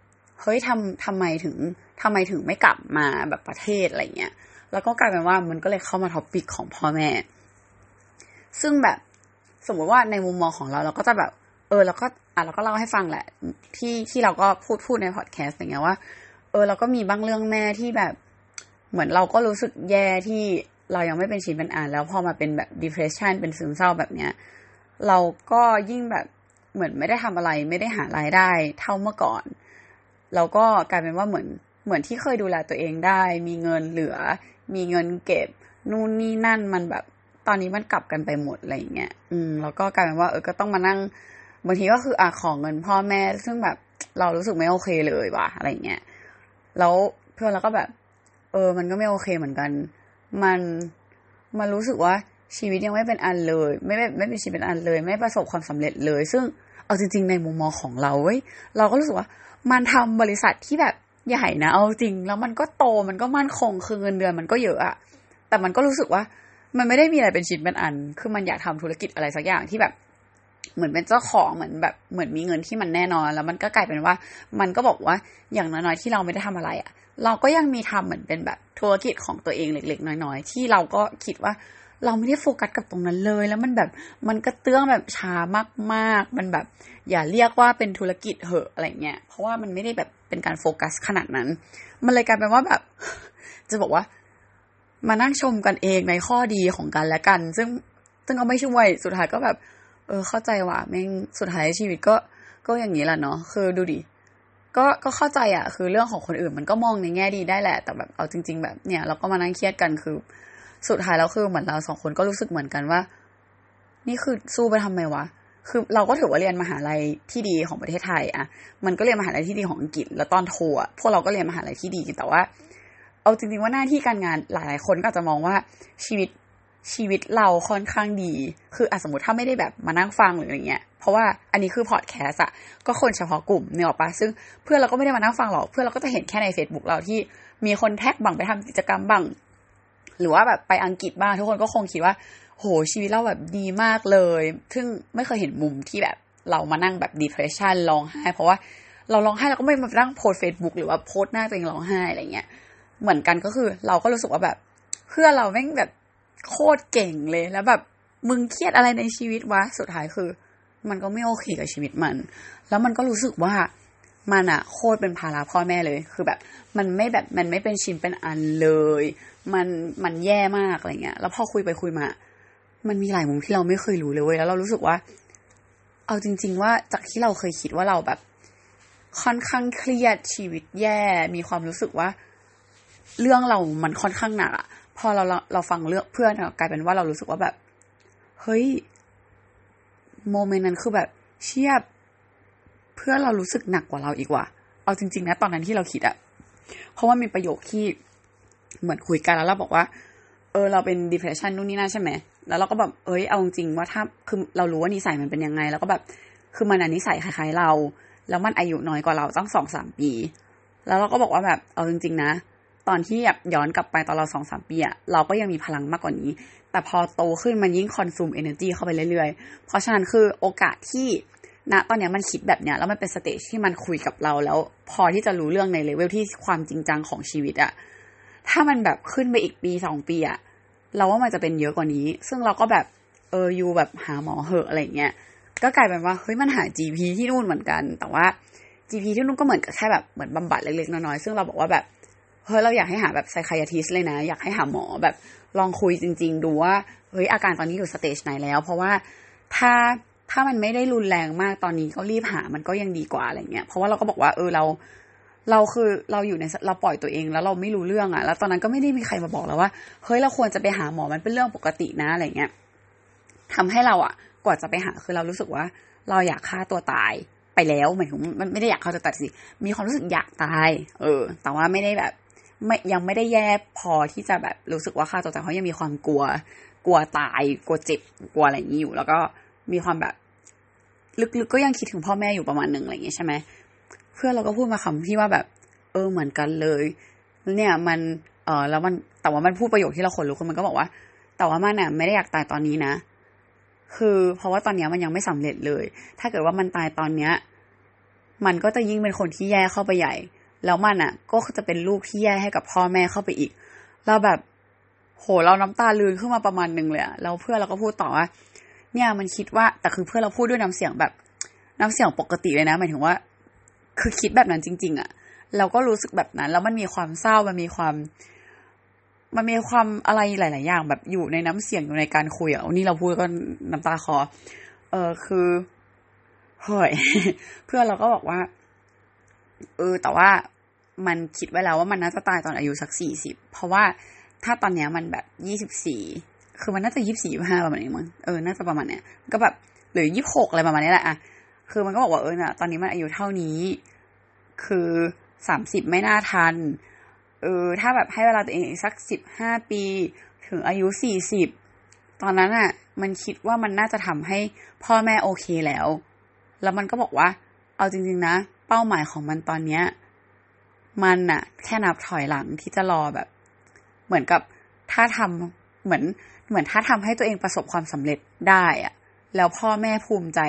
เฮ้ยทำทำไมถึงทำไมถึงไม่กลับมาแบบประเทศอะไรเงี้ย แล้วก็กลายเป็นว่ามันก็เลยเข้ามาท็อปปิกของพ่อแม่ ซึ่งแบบสมมติว่าในมุมมองของเราเราก็จะแบบ เออเราก็อะเราก็เล่าให้ฟังแหละ ที่ที่เราก็พูดพูดในพอดแคสต์อย่างเงี้ยว่า เออเราก็มีบางเรื่องแม่ที่แบบ เหมือนเราก็รู้สึกแย่ที่เรายังไม่เป็นชิ้นเป็นอันแล้วพอมาเป็นแบบ depression เป็นซึมเศร้าแบบเนี้ย เราก็ยิ่งแบบเหมือนไม่ได้ทำอะไร ไม่ได้หารายได้เท่าเมื่อก่อน เราก็กลายเป็นว่าเหมือนเหมือนที่เคยดูแลตัวเองได้ มีเงินเหลือ มีเงินเก็บ นู่นนี่นั่นมันแบบ ตอนนี้มันกลับกันไปหมดอะไรเงี้ยอืมแล้วก็กลายเป็นว่าเออก็ต้องมานั่งบางทีก็คืออะของเงินพ่อแม่ ซึ่งแบบเรารู้สึกไม่โอเคเลยว่ะอะไรเงี้ย แล้วเพื่อนเราก็แบบ เออ มันก็ไม่โอเคเหมือนกัน มันมันรู้สึกว่าชีวิตยังไม่เป็นอันเลย ไม่ไม่ไม่เป็นชีวิตเป็นอันเลย ไม่ประสบความสำเร็จเลย ซึ่งเอาจริง ๆ ในมุมมองของเราเว้ยเราก็รู้สึกว่า มันทำบริษัทที่แบบใหญ่นะเอาจริง แล้วมันก็โตมันก็มั่นคงคือเงินเดือนมันก็เยอะอะแต่มันก็รู้สึกว่า มันไม่ได้มีอะไรเป็นชิ้นเป็นอัน คือมันอยากทำธุรกิจอะไรสักอย่างที่แบบ เหมือนเป็นเจ้าของเหมือนแบบเหมือนมีเงินที่มันแน่นอน แล้วมันก็กลายเป็นว่า มันก็บอกว่าอย่างน้อยๆที่เราไม่ได้ทำอะไรอะเราก็ยังมีทำเหมือนเป็นแบบธุรกิจของตัวเองเล็กๆน้อยๆ ที่เราก็คิดว่าเราไม่ได้โฟกัสกับตรงนั้นเลย แล้วมันแบบมันกระเตื้องแบบช้ามากๆ มันแบบ อย่าเรียกว่าเป็นธุรกิจเหอะอะไรเงี้ยเพราะว่ามันไม่ได้แบบเป็นการโฟกัสขนาดนั้น มันเลยกลายเป็นว่าแบบ จะบอกว่า มานั่งชมกันเองในข้อดีของกันและกัน ซึ่งซึ่งก็ไม่ช่วยสุดท้ายก็แบบ เออ เข้าใจว่าแม่งสุดท้ายชีวิตก็ก็อย่างนี้แหละเนาะคือดูดิก็ก็เข้าใจอะคือเรื่องของคนอื่นมันก็มองในแง่ดีได้แหละ แต่แบบเอาจริง ๆ แบบเนี่ย เราก็มานั่งเครียดกันคือ สุดท้ายแล้วคือเหมือนเราสองคนก็รู้สึกเหมือนกันว่า นี่คือสู้ไปทำไมวะคือเราก็ถือว่าเรียนมหาลัยที่ดีของประเทศไทยอะมันก็เรียนมหาลัยที่ดีของอังกฤษ แล้วตอนโทอะพวกเราก็เรียนมหาลัยที่ดีแต่ว่า เอาจริงๆว่าหน้าที่การงานหลายๆคนก็อาจจะมองว่าชีวิต ชีวิตเราค่อนข้างดี คืออสมมติถ้าไม่ได้แบบมานั่งฟังหรืออะไรเงี้ย เพราะว่าอันนี้คือพอดแคสอะก็คนเฉพาะกลุ่มเนี่ยหรอปะซึ่งเพื่อนเราก็ไม่ได้มานั่งฟังหรอก เพื่อนเราก็จะเห็นแค่ใน Facebook เราที่มีคนแท็กบังไปทำกิจกรรมบังหรือว่าแบบไปอังกฤษบ้างทุกคนก็คงคิดว่า โหชีวิตเราแบบดีมากเลย ซึ่งไม่เคยเห็นมุมที่แบบเรามานั่งแบบ depression ร้องไห้ เพราะว่าเราร้องไห้เราก็ไม่มานั่งโพสเฟซบุ๊กหรือว่าโพสหน้าตัวเองร้องไห้อะไรเงี้ย เหมือนกันก็คือเราก็รู้สึกว่าแบบเพื่อเราแม่งแบบ โคตรเก่งเลยแล้วแบบมึงเครียดอะไรในชีวิตวะ สุดท้ายคือ มันก็ไม่โอเคกับชีวิตมัน แล้วมันก็รู้สึกว่ามันอะโคตรเป็นภาระพ่อแม่เลย คือแบบ มันไม่แบบมันไม่เป็นชิ้นเป็นอันเลย มันมันแย่มากอะไรเงี้ย แล้วพอคุยไปคุยมา มันมีหลายมุมที่เราไม่เคยรู้เลยเว้ยแล้วเรารู้สึกว่า เอาจริง ๆ ว่าจากที่เราเคยคิดว่าเราแบบ ค่อนข้างเครียดชีวิตแย่ มีความรู้สึกว่า เรื่องเรามันค่อนข้างหนักอะ พอเราเราเราฟังเรื่องเพื่อนกลายเป็นว่าเรารู้สึกว่าแบบ เฮ้ยโมเมนต์นั้นคือแบบเชียบ เพื่อเรารู้สึกหนักกว่าเราอีกว่ะเอาจริง ๆ นะ ตอนนั้นที่เราคิดอะเพราะว่ามีประโยคที่เหมือนคุยกันแล้วเราบอกว่า เออ เราเป็น depression นู่นนี่นั่นใช่ไหมแล้วเราก็แบบเอ้ยเอาจริงว่าถ้าคือเรารู้ว่านิสัยมันเป็นยังไง แล้วก็แบบคือมันอันนิสัยคล้ายๆเรา แล้วมันอายุน้อยกว่าเราตั้งสองสามปี แล้วเราก็บอกว่าแบบเอาจริง ๆ นะ ตอนที่แบบย้อนกลับไปตอนเราสองสามปีอะเราก็ยังมีพลังมากกว่านี้ แต่พอโตขึ้นมันยิ่ง consume energy เข้าไปเรื่อยๆ เพราะฉะนั้นคือโอกาสที่ณตอนนี้มันคิดแบบเนี้ยแล้วมันเป็น stage ที่มันคุยกับเราแล้ว พอที่จะรู้เรื่องในเลเวลที่ความจริงจังของชีวิตอะถ้ามันแบบขึ้นไปอีกปีสองปีอะเราว่ามันจะเป็นเยอะกว่านี้ ซึ่งเราก็แบบเอออยู่แบบหาหมอเหอะอะไรเงี้ยก็กลายเป็นว่าเฮ้ยมันหา GP ที่นู่นเหมือนกัน แต่ว่า GP ที่นู่นก็เหมือนกับแค่แบบเหมือนบำบัดเล็กๆน้อยๆซึ่งเราบอกว่าแบบ เฮ้ยเราอยากให้หาแบบไซคายทิสเลยนะ อยากให้หาหมอแบบลองคุยจริง ๆ ดูว่าเฮ้ยอาการตอนนี้อยู่สเตจไหนแล้ว เพราะว่าถ้าถ้ามันไม่ได้รุนแรงมากตอนนี้ก็รีบหามันก็ยังดีกว่าอะไรเงี้ยเพราะว่าเราก็บอกว่าเออเราเราคือเราอยู่ในเราปล่อยตัวเองแล้วเราไม่รู้เรื่องอะ่ะ แล้วตอนนั้นก็ไม่ได้มีใครมาบอกเราว่าเฮ้ยเราควรจะไปหาหมอมันเป็นเรื่องปกตินะอะไรเงี้ยทำให้เราอะ่ะกว่าจะไปหาคือเรารู้สึกว่า เราอยากฆ่าตัวตายไปแล้วหมายถึงมันไม่ได้อยากฆ่าตัวตายสิมีความรู้สึกอยากตาย เออ แต่ว่าไม่ได้แบบ ไม่ยังไม่ได้แย่พอที่จะแบบรู้สึกว่าฆ่าตัวตายเพรายังมีความกลัว กลัวตาย กลัวเจ็บ กลัวอะไรอย่างนี้อยู่ แล้วก็มีความแบบ ลึกๆก็ยังคิดถึงพ่อแม่อยู่ประมาณหนึ่งอะไรอย่างนี้ใช่ไหมเพื่อนเราก็พูดมาคำที่ว่าแบบ เออเหมือนกันเลย เนี่ยมันเออแล้วมันแต่ว่ามันพูดประโยคที่เราขนลุกคือมันก็บอกว่า แต่ว่ามันอะไม่ได้อยากตายตอนนี้นะ คือเพราะว่าตอนนี้มันยังไม่สำเร็จเลย ถ้าเกิดว่ามันตายตอนเนี้ย มันก็จะยิ่งเป็นคนที่แย่เข้าไปใหญ่ แล้วมันอะ ก็จะเป็นลูกที่แย่ให้กับพ่อแม่เข้าไปอีก เราแบบโหเราน้ำตาลืนขึ้นมาประมาณหนึ่งเลยอะแล้วเพื่อนเราก็พูดต่อว่าเนี่ยมันคิดว่าแต่คือเพื่อนเราพูดด้วยน้ำเสียงแบบน้ำเสียงปกติเลยนะหมายถึงว่า คือคิดแบบนั้นจริง ๆอะเราก็รู้สึกแบบนั้น แล้วมันมีความเศร้ามันมีความมันมีความอะไรหลาย ๆ อย่าง แบบอยู่ในน้ำเสียงอยู่ในการคุยอะนี่เราพูดก็น้ำตาคอ เออคือเฮ้ยเพื่อนเราก็บอกว่า เออ แต่ว่า มันคิดไว้แล้วว่ามันน่าจะตายตอนอายุสักสี่สิบเพราะว่าถ้าตอนเนี้ยมันแบบยี่สิบสี่คือมันน่าจะยี่สิบสี่ห้าประมาณนี้มั้งเออน่าจะประมาณเนี้ยก็แบบหรือยี่หกอะไรประมาณนี้แหละอะคือมันก็บอกว่าเออน่ะตอนนี้มันอายุเท่านี้ คือสามสิบไม่น่าทัน เออ ถ้าแบบให้เวลาตัวเองอีกสักสิบห้าปี ถึงอายุสี่สิบตอนนั้นอะ่ะ มันคิดว่ามันน่าจะทำให้พ่อแม่โอเคแล้ว แล้วมันก็บอกว่า เอาจริง ๆ นะ เป้าหมายของมันตอนเนี้ย มันอะแค่นับถอยหลังที่จะรอแบบ เหมือนกับถ้าทำเหมือนเหมือนถ้าทำให้ตัวเองประสบความสำเร็จได้อะแล้วพ่อแม่ภูมิใจ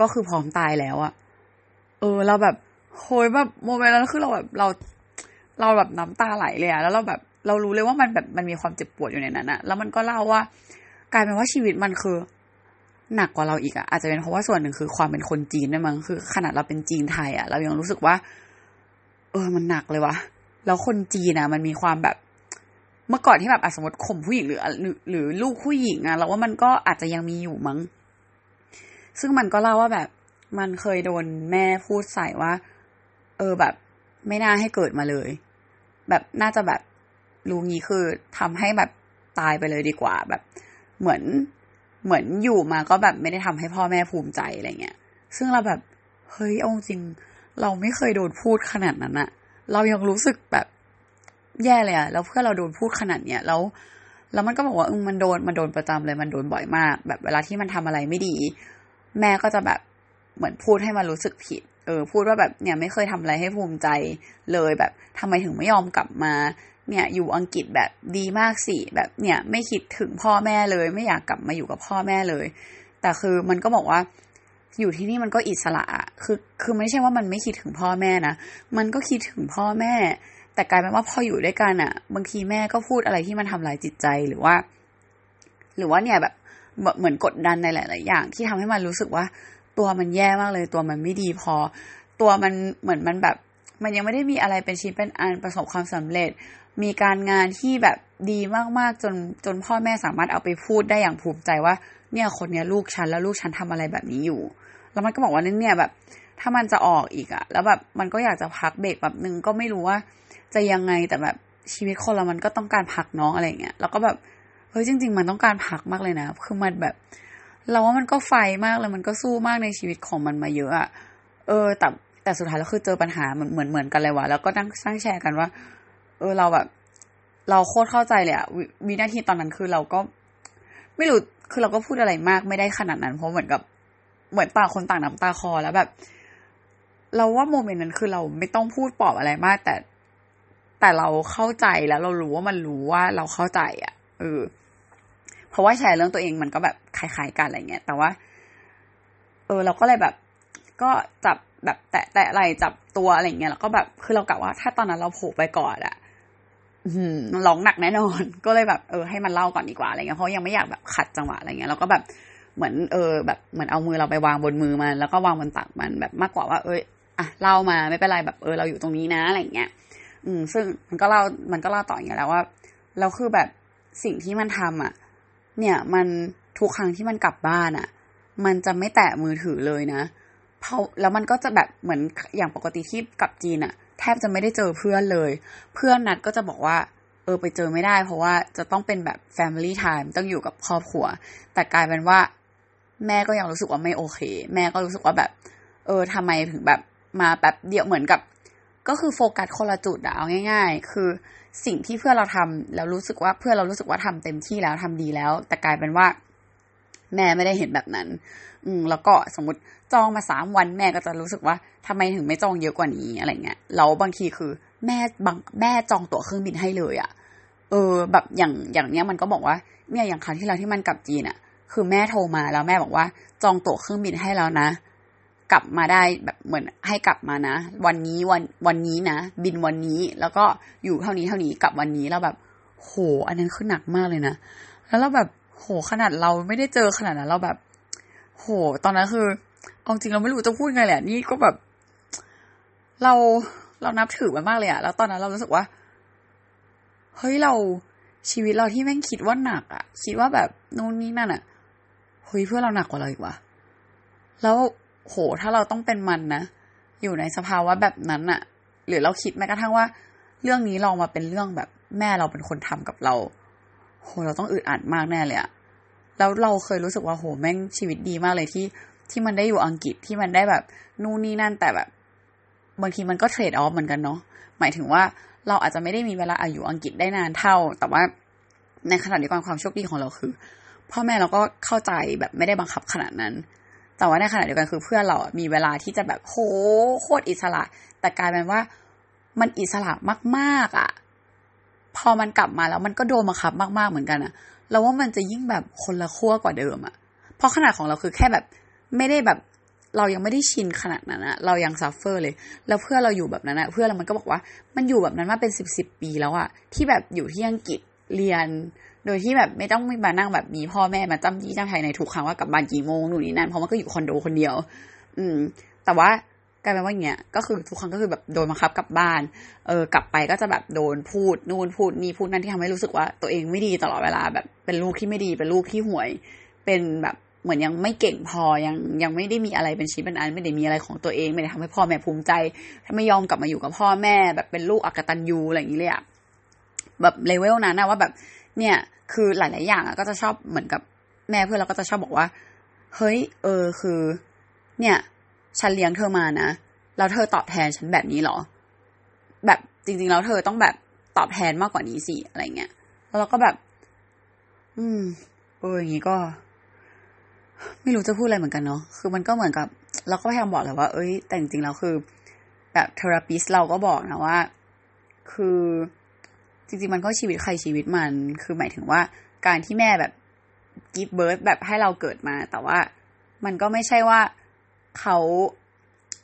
ก็คือพร้อมตายแล้วอะเออ เราแบบโหยแบบโมเมนต์นั้นคือเราแบบเราเราแบบน้ำตาไหลเลยอะแล้วเราแบบเรารู้เลยว่ามันแบบมันมีความเจ็บปวดอยู่ในนั้นอะแล้วมันก็เล่าว่า กลายเป็นว่าชีวิตมันคือ หนักกว่าเราอีกอะอาจจะเป็นเพราะว่าส่วนหนึ่งคือความเป็นคนจีนด้วยมั้งคือ ขนาดเราเป็นจีนไทยอะเรายังรู้สึกว่า ออมันหนักเลยวะแล้วคนจีนอะมันมีความแบบ เมื่อก่อนที่แบบสมมติข่มผู้หญิงหรือ หรือลูกผู้หญิงอะเราว่ามันก็อาจจะยังมีอยู่มั้งซึ่งมันก็เล่าว่าแบบ มันเคยโดนแม่พูดใส่ว่า เออแบบ ไม่น่าให้เกิดมาเลย แบบน่าจะแบบรู้งี้คือทำให้แบบตายไปเลยดีกว่า แบบ เหมือนเหมือนอยู่มาก็แบบไม่ได้ทำให้พ่อแม่ภูมิใจอะไรเงี้ย ซึ่งเราแบบ เฮ้ยอาจริง เราไม่เคยโดนพูดขนาดนั้นอะเรายังรู้สึกแบบแย่เลยอะแล้วเพื่อเราโดนพูดขนาดเนี้ยแล้วแล้วมันก็บอกว่ามันโดนมันโดนประจำเลยมันโดนบ่อยมาก แบบเวลาที่มันทำอะไรไม่ดี แม่ก็จะแบบเหมือนพูดให้มันรู้สึกผิด เออ พูดว่าแบบเนี่ยไม่เคยทำอะไรให้ภูมิใจเลยแบบทำไมถึงไม่ยอมกลับมา เนี่ยอยู่อังกฤษแบบดีมากสิแบบเนี่ยไม่คิดถึงพ่อแม่เลย ไม่อยากกลับมาอยู่กับพ่อแม่เลย แต่คือมันก็บอกว่า อยู่ที่นี่มันก็อิสระ คือ คือไม่ใช่ว่ามันไม่คิดถึงพ่อแม่นะ มันก็คิดถึงพ่อแม่ แต่กลายเป็นว่าพออยู่ด้วยกันอะ่ะ บางทีแม่ก็พูดอะไรที่มันทำลายจิตใจหรือว่า หรือว่าเนี่ยแบบเหมือนกดดันในหลาย ๆ อย่าง ที่ทำให้มันรู้สึกว่า ตัวมันแย่มากเลย ตัวมันไม่ดีพอ ตัวมันเหมือนมันแบบ มันยังไม่ได้มีอะไรเป็นชิ้นเป็นอันประสบความสำเร็จ มีการงานที่แบบดีมาก ๆ จนจนพ่อแม่สามารถเอาไปพูดได้อย่างภูมิใจว่า เนี่ยคนเนี้ยลูกฉันแล้วลูกฉันทำอะไรแบบนี้อยู่ แล้วมันก็บอกว่าเนี่ยแบบ ถ้ามันจะออกอีกอะแล้วแบบมันก็อยากจะพักเบรกแบบนึงก็ไม่รู้ว่า จะยังไงแต่แบบชีวิตคนเรามันก็ต้องการพักน้องอะไรเงี้ยแล้วก็แบบเฮ้ยจริง ๆ มันต้องการพักมากเลยนะคือมันแบบ เราว่ามันก็ไฟมากเลยมันก็สู้มากในชีวิตของมันมาเยอะอะเออ แต่แต่สุดท้ายแล้วคือเจอปัญหาเหมือนเหมือนเหมือนกันเลยวะแล้วก็นั่งสร้างแชร์กันว่า เออเราแบบ เราโคตรเข้าใจเลยอะวินาทีตอนนั้นคือเราก็ ไม่รู้คือเราก็พูดอะไรมากไม่ได้ขนาดนั้นเพราะเหมือนกับ เหมือนต่างคนต่างน้ำตาคอแล้วแบบ เราว่าโมเมนต์นั้นคือเราไม่ต้องพูดปลอบอะไรมาก แต่แต่เราเข้าใจแล้ว เรารู้ว่ามันรู้ว่าเราเข้าใจอะ่ะเออเพราะว่าแชร์เรื่องตัวเองมันก็แบบคล้ายๆกันอะไรเงี้ยแต่ว่า เออ เราก็เลยแบบ ก็จับแบบแตะแตะอะไรจับตัวอะไรเงี้ยแล้วก็แบบคือเรากะว่า ถ้าตอนนั้นเราโผล่ไปก่อนอะร้องหนักแน่นอน ก็เลยแบบเออให้มันเล่าก่อนดีกว่าอะไรเงี้ยเพราะยังไม่อยากแบบขัดจังหวะอะไรเงี้ยแล้วก็แบบ เหมือนเออแบบเหมือนเอามือเราไปวางบนมือมัน แล้วก็วางบนตักมันแบบมากกว่าว่า เอ้ยอะเล่ามาไม่เป็นไรแบบเออเราอยู่ตรงนี้นะอะไรเงี้ยอืม ซึ่งมันก็เล่ามันก็เล่าต่ออย่างเงี้ยแล้วว่าเราคือแบบสิ่งที่มันทำอะ เนี่ยมันทุกครั้งที่มันกลับบ้านอะ มันจะไม่แตะมือถือเลยนะเพราะแล้วมันก็จะแบบเหมือนอย่างปกติที่กลับจีนอะ แทบจะไม่ได้เจอเพื่อนเลย เพื่อนนัดก็จะบอกว่า เออไปเจอไม่ได้ เพราะว่าจะต้องเป็นแบบ Family Time ต้องอยู่กับครอบครัว แต่กลายเป็นว่า แม่ก็ยังรู้สึกว่าไม่โอเค แม่ก็รู้สึกว่าแบบ เออทำไมถึงแบบมาแบบเดียวเหมือนกับ ก็คือโฟกัสคนละจุดอะเอาง่าย ๆ คือสิ่งที่เพื่อเราทำแล้วรู้สึกว่าเพื่อเรารู้สึกว่าทำเต็มที่แล้วทำดีแล้ว แต่กลายเป็นว่า แม่ไม่ได้เห็นแบบนั้น อืมแล้วก็สมมติจองมาสามวันแม่ก็จะรู้สึกว่าทำไมถึงไม่จองเยอะกว่านี้อะไรเงี้ยแล้วบางทีคือ แม่บางแม่จองตั๋วเครื่องบินให้เลยอะเออแบบอย่างอย่างเนี้ยมันก็บอกว่าเนี่ยอย่างครั้งที่เราที่มันกลับจีนอะ คือแม่โทรมาแล้วแม่บอกว่า จองตั๋วเครื่องบินให้แล้วนะ กลับมาได้แบบเหมือนให้กลับมานะ วันนี้วันวันนี้นะ บินวันนี้แล้วก็อยู่เท่านี้เท่านี้กลับวันนี้แล้วแบบ โห อันนั้นคือหนักมากเลยนะ แล้วเราแบบโหขนาดเราไม่ได้เจอขนาดนั้นเราแบบ โห ตอนนั้นคือเอาจริงเราไม่รู้จะพูดไงแหละ นี่ก็แบบ เราเรานับถือมันมากเลยอะแล้วตอนนั้นเรารู้สึกว่า เฮ้ยเราชีวิตเราที่แม่งคิดว่าหนักอะคิดว่าแบบนู่นนี่นั่นอะ เฮ้ยเพื่อเราหนักกว่าเราอีกว่ะแล้วโหถ้าเราต้องเป็นมันนะอยู่ในสภาวะแบบนั้นอะหรือเราคิดแม้กระทั่งว่า เรื่องนี้ลองมาเป็นเรื่องแบบแม่เราเป็นคนทำกับเราโหเราต้องอึดอัดมากแน่เลยอะแล้วเราเคยรู้สึกว่าโหแม่งชีวิตดีมากเลยที่ที่มันได้อยู่อังกฤษที่มันได้แบบนู่นนี่นั่นแต่แบบ บางทีมันก็เทรดออฟเหมือนกันเนาะหมายถึงว่าเราอาจจะไม่ได้มีเวลาอายุอังกฤษได้นานเท่า แต่ว่าในขณะเดียวกันความโชคดีของเราคือ พ่อแม่เราก็เข้าใจแบบไม่ได้บังคับขนาดนั้น แต่ว่าในขณะเดียวกันคือเพื่อนเรามีเวลาที่จะแบบโหโคตรอิสระ แต่กลายเป็นว่ามันอิสระมากๆอะ่ะ พอมันกลับมาแล้วมันก็โดนบังคับมาก ๆเหมือนกันอะ่ะ เราว่ามันจะยิ่งแบบคนละขั้วกว่าเดิมอะ่ะ เพราะขนาดของเราคือแค่แบบไม่ได้แบบเรายังไม่ได้ชินขนาดนั้นอะเรายัง suffer เลย แล้วเพื่อนเราอยู่แบบนั้นอะเพื่อนเรามันก็บอกว่า มันอยู่แบบนั้นมาเป็นสิบสิบปีแล้วอะที่แบบอยู่ที่อังกฤษเรียน โดยที่แบบไม่ต้องมานั่งแบบมีพ่อแม่มาจ้ำจี้จ้ำไชในทุกครั้งว่ากลับบ้านกี่โมงนู่นนี่นั่นเพราะมันก็อยู่คอนโดคนเดียว อืม แต่ว่ากลายเป็นว่าอย่างเงี้ยก็คือทุกครั้งก็คือแบบโดนบังคับกลับบ้าน เออกลับไปก็จะแบบโดนพูดนู่นพูดนี่พูดนั่นที่ทำให้รู้สึกว่าตัวเองไม่ดีตลอดเวลาแบบเป็นลูกที่ไม่ดีเป็นลูกที่ห่วย เป็นแบบเหมือนยังไม่เก่งพอยังยังไม่ได้มีอะไรเป็นชิ้นเป็นอันไม่ได้มีอะไรของตัวเอง ไม่ได้ทำให้พ่อแม่ภูมิใจ ถ้าไม่ยอมกลับมาอยู่กับพ่อแม่ แบบเป็นลูกอักตันยูอะไรอย่างนี้เลยอะแบบเลเวลนั้นนะว่าแบบเนี่ย คือหลาย ๆ อย่างอะก็จะชอบเหมือนกับแม่เพื่อนเราก็จะชอบบอกว่า เฮ้ย เออ คือ เนี่ย ฉันเลี้ยงเธอมานะ แล้วเธอตอบแทนฉันแบบนี้หรอ แบบจริง ๆ แล้วเธอต้องแบบตอบแทนมากกว่านี้สิอะไรเงี้ย แล้วเราก็แบบ อืม เอออย่างนี้ก็ ไม่รู้จะพูดอะไรเหมือนกันเนาะ คือมันก็เหมือนกับ เราก็พยายามบอกแหละว่า เอ้ย แต่จริงๆแล้วคือ แบบเทอราปิสเราก็บอกนะว่า คือ จริงๆมันก็ชีวิตใครชีวิตมัน คือหมายถึงว่าการที่แม่แบบกิฟเบิร์ดแบบให้เราเกิดมา แต่ว่ามันก็ไม่ใช่ว่าเขา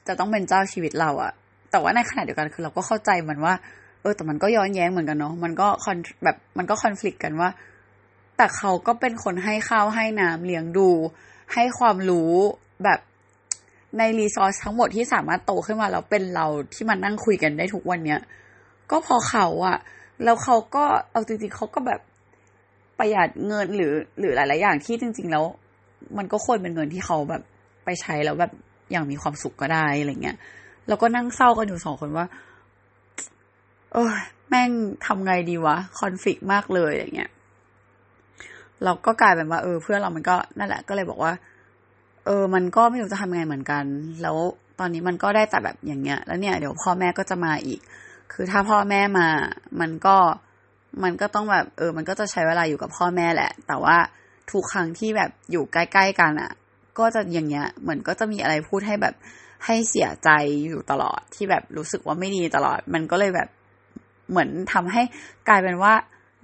จะต้องเป็นเจ้าชีวิตเราอะแต่ว่าในขณะเดียวกันคือเราก็เข้าใจมันว่า เออ แต่มันก็ย้อนแย้งเหมือนกันเนาะ มันก็คอนแบบมันก็คอนฟ lict กันว่า แต่เขาก็เป็นคนให้ข้าวให้น้ำเลี้ยงดู ให้ความรู้แบบในรีซอสทั้งหมดที่สามารถโตขึ้นมาแล้วเป็นเราที่มันนั่งคุยกันได้ทุกวันเนี้ยก็พอเขาอะ แล้วเขาก็เอาจริงๆเขาก็แบบประหยัดเงินหรือ หรือหลายๆอย่างที่จริง ๆ แล้ว มันก็ควรเป็นเงินที่เขาแบบไปใช้แล้วแบบอย่างมีความสุขก็ได้อะไรเงี้ยแล้วก็นั่งเศร้ากันอยู่สองคนว่า เออแม่งทำไงดีวะคอน FLICT มากเลยอย่างเงี้ยเราก็กลายเป็นว่า เออ เพื่อนเรามันก็นั่นแหละก็เลยบอกว่า เออ มันก็ไม่รู้จะทำยังไงเหมือนกัน แล้วตอนนี้มันก็ได้แต่แบบอย่างเงี้ย แล้วเนี่ยเดี๋ยวพ่อแม่ก็จะมาอีก คือถ้าพ่อแม่มา มันก็มันก็ต้องแบบเออ มันก็จะใช้เวลาอยู่กับพ่อแม่แหละ แต่ว่าทุกครั้งที่แบบอยู่ใกล้ ๆ กันอะ่ะ ก็จะอย่างเงี้ย เหมือนก็จะมีอะไรพูดให้แบบให้เสียใจอยู่ตลอดที่แบบรู้สึกว่าไม่ดีตลอด มันก็เลยแบบเหมือนทำให้กลายเป็นว่า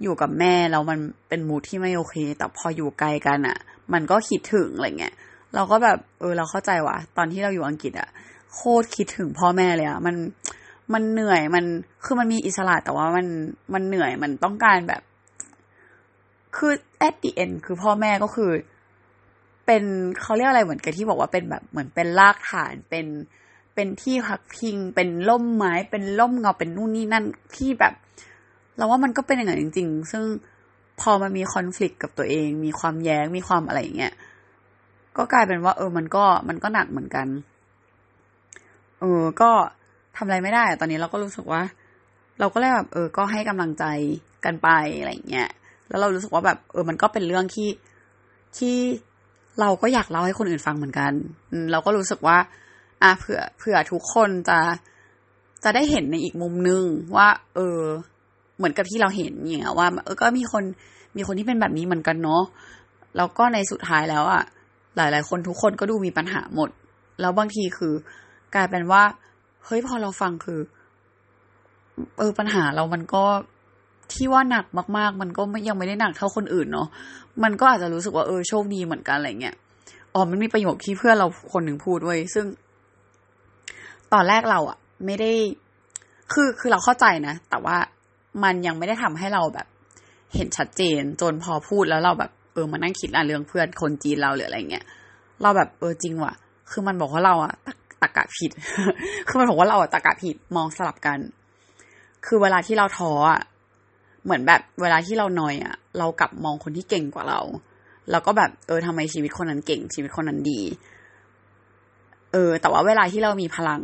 อยู่กับแม่แล้วมันเป็นมูทที่ไม่โอเค แต่พออยู่ไกลกันอะ่ะ มันก็คิดถึงอะไรเงี้ยเราก็แบบเออเราเข้าใจว่ะตอนที่เราอยู่อังกฤษอะ่ะโคตรคิดถึงพ่อแม่เลยอะ่ะมัน มันเหนื่อยมันคือมันมีอิสระแต่ว่ามันมันเหนื่อยมันต้องการแบบ คือ at the end คือพ่อแม่ก็คือ เป็นเขาเรียกอะไรเหมือนกันที่บอกว่าเป็นแบบเหมือนเป็นรากฐานเป็นเป็นที่พักพิง เป็นล่มไม้ เป็นล่มเงาเป็นนู่นนี่นั่นที่แบบ เราว่ามันก็เป็นอย่างนั้นจริง ๆ ซึ่งพอมันมีคอน FLICT กับตัวเอง มีความแย้งมีความอะไรอย่างเงี้ยก็กลายเป็นว่า เออ มันก็มันก็หนักเหมือนกัน เออ ก็ ทำอะไรไม่ได้ตอนนี้เราก็รู้สึกว่า เราก็เลยแบบเออ ก็ให้กำลังใจกันไปอะไรเงี้ย แล้วเรารู้สึกว่าแบบ เออ มันก็เป็นเรื่องที่ที่เราก็อยากเล่าให้คนอื่นฟังเหมือนกันเราก็รู้สึกว่า อะเผื่อเผื่อทุกคนจะจะได้เห็นในอีกมุมนึงว่า เออ เหมือนกับที่เราเห็นอย่างเงี้ยว่า เออก็มีคนมีคนที่เป็นแบบนี้เหมือนกันเนาะแล้วก็ในสุดท้ายแล้วอะ่ะ หลาย ๆ คนทุกคนก็ดูมีปัญหาหมด แล้วบางทีคือกลายเป็นว่า เฮ้ยพอเราฟังคือ เออปัญหาเรามันก็ที่ว่าหนักมากๆ มันก็ยังไม่ได้หนักเท่าคนอื่นเนาะมันก็อาจจะรู้สึกว่าเออโชคดีเหมือนกันอะไรเงี้ยอ๋อมันมีประโยคที่เพื่อนเราคนหนึ่งพูดไว้ซึ่ง ตอนแรกเราอะไม่ได้ คือคือเราเข้าใจนะ แต่ว่ามันยังไม่ได้ทำให้เราแบบ เห็นชัดเจน จนพอพูดแล้วเราแบบเออมานั่งคิดอะเรื่องเพื่อนคนจีนเราหรืออะไรเงี้ยเราแบบเออจริงว่ะ คือมันบอกว่าเราอะ ตะกะผิด คือมันบอกว่าเราตะกะผิดมองสลับกัน คือเวลาที่เราท้ออะเหมือนแบบเวลาที่เราหนอยอะเรากลับมองคนที่เก่งกว่าเรา แล้วก็แบบเออทำไมชีวิตคนนั้นเก่ง ชีวิตคนนั้นดี เออ แต่ว่าเวลาที่เรามีพลัง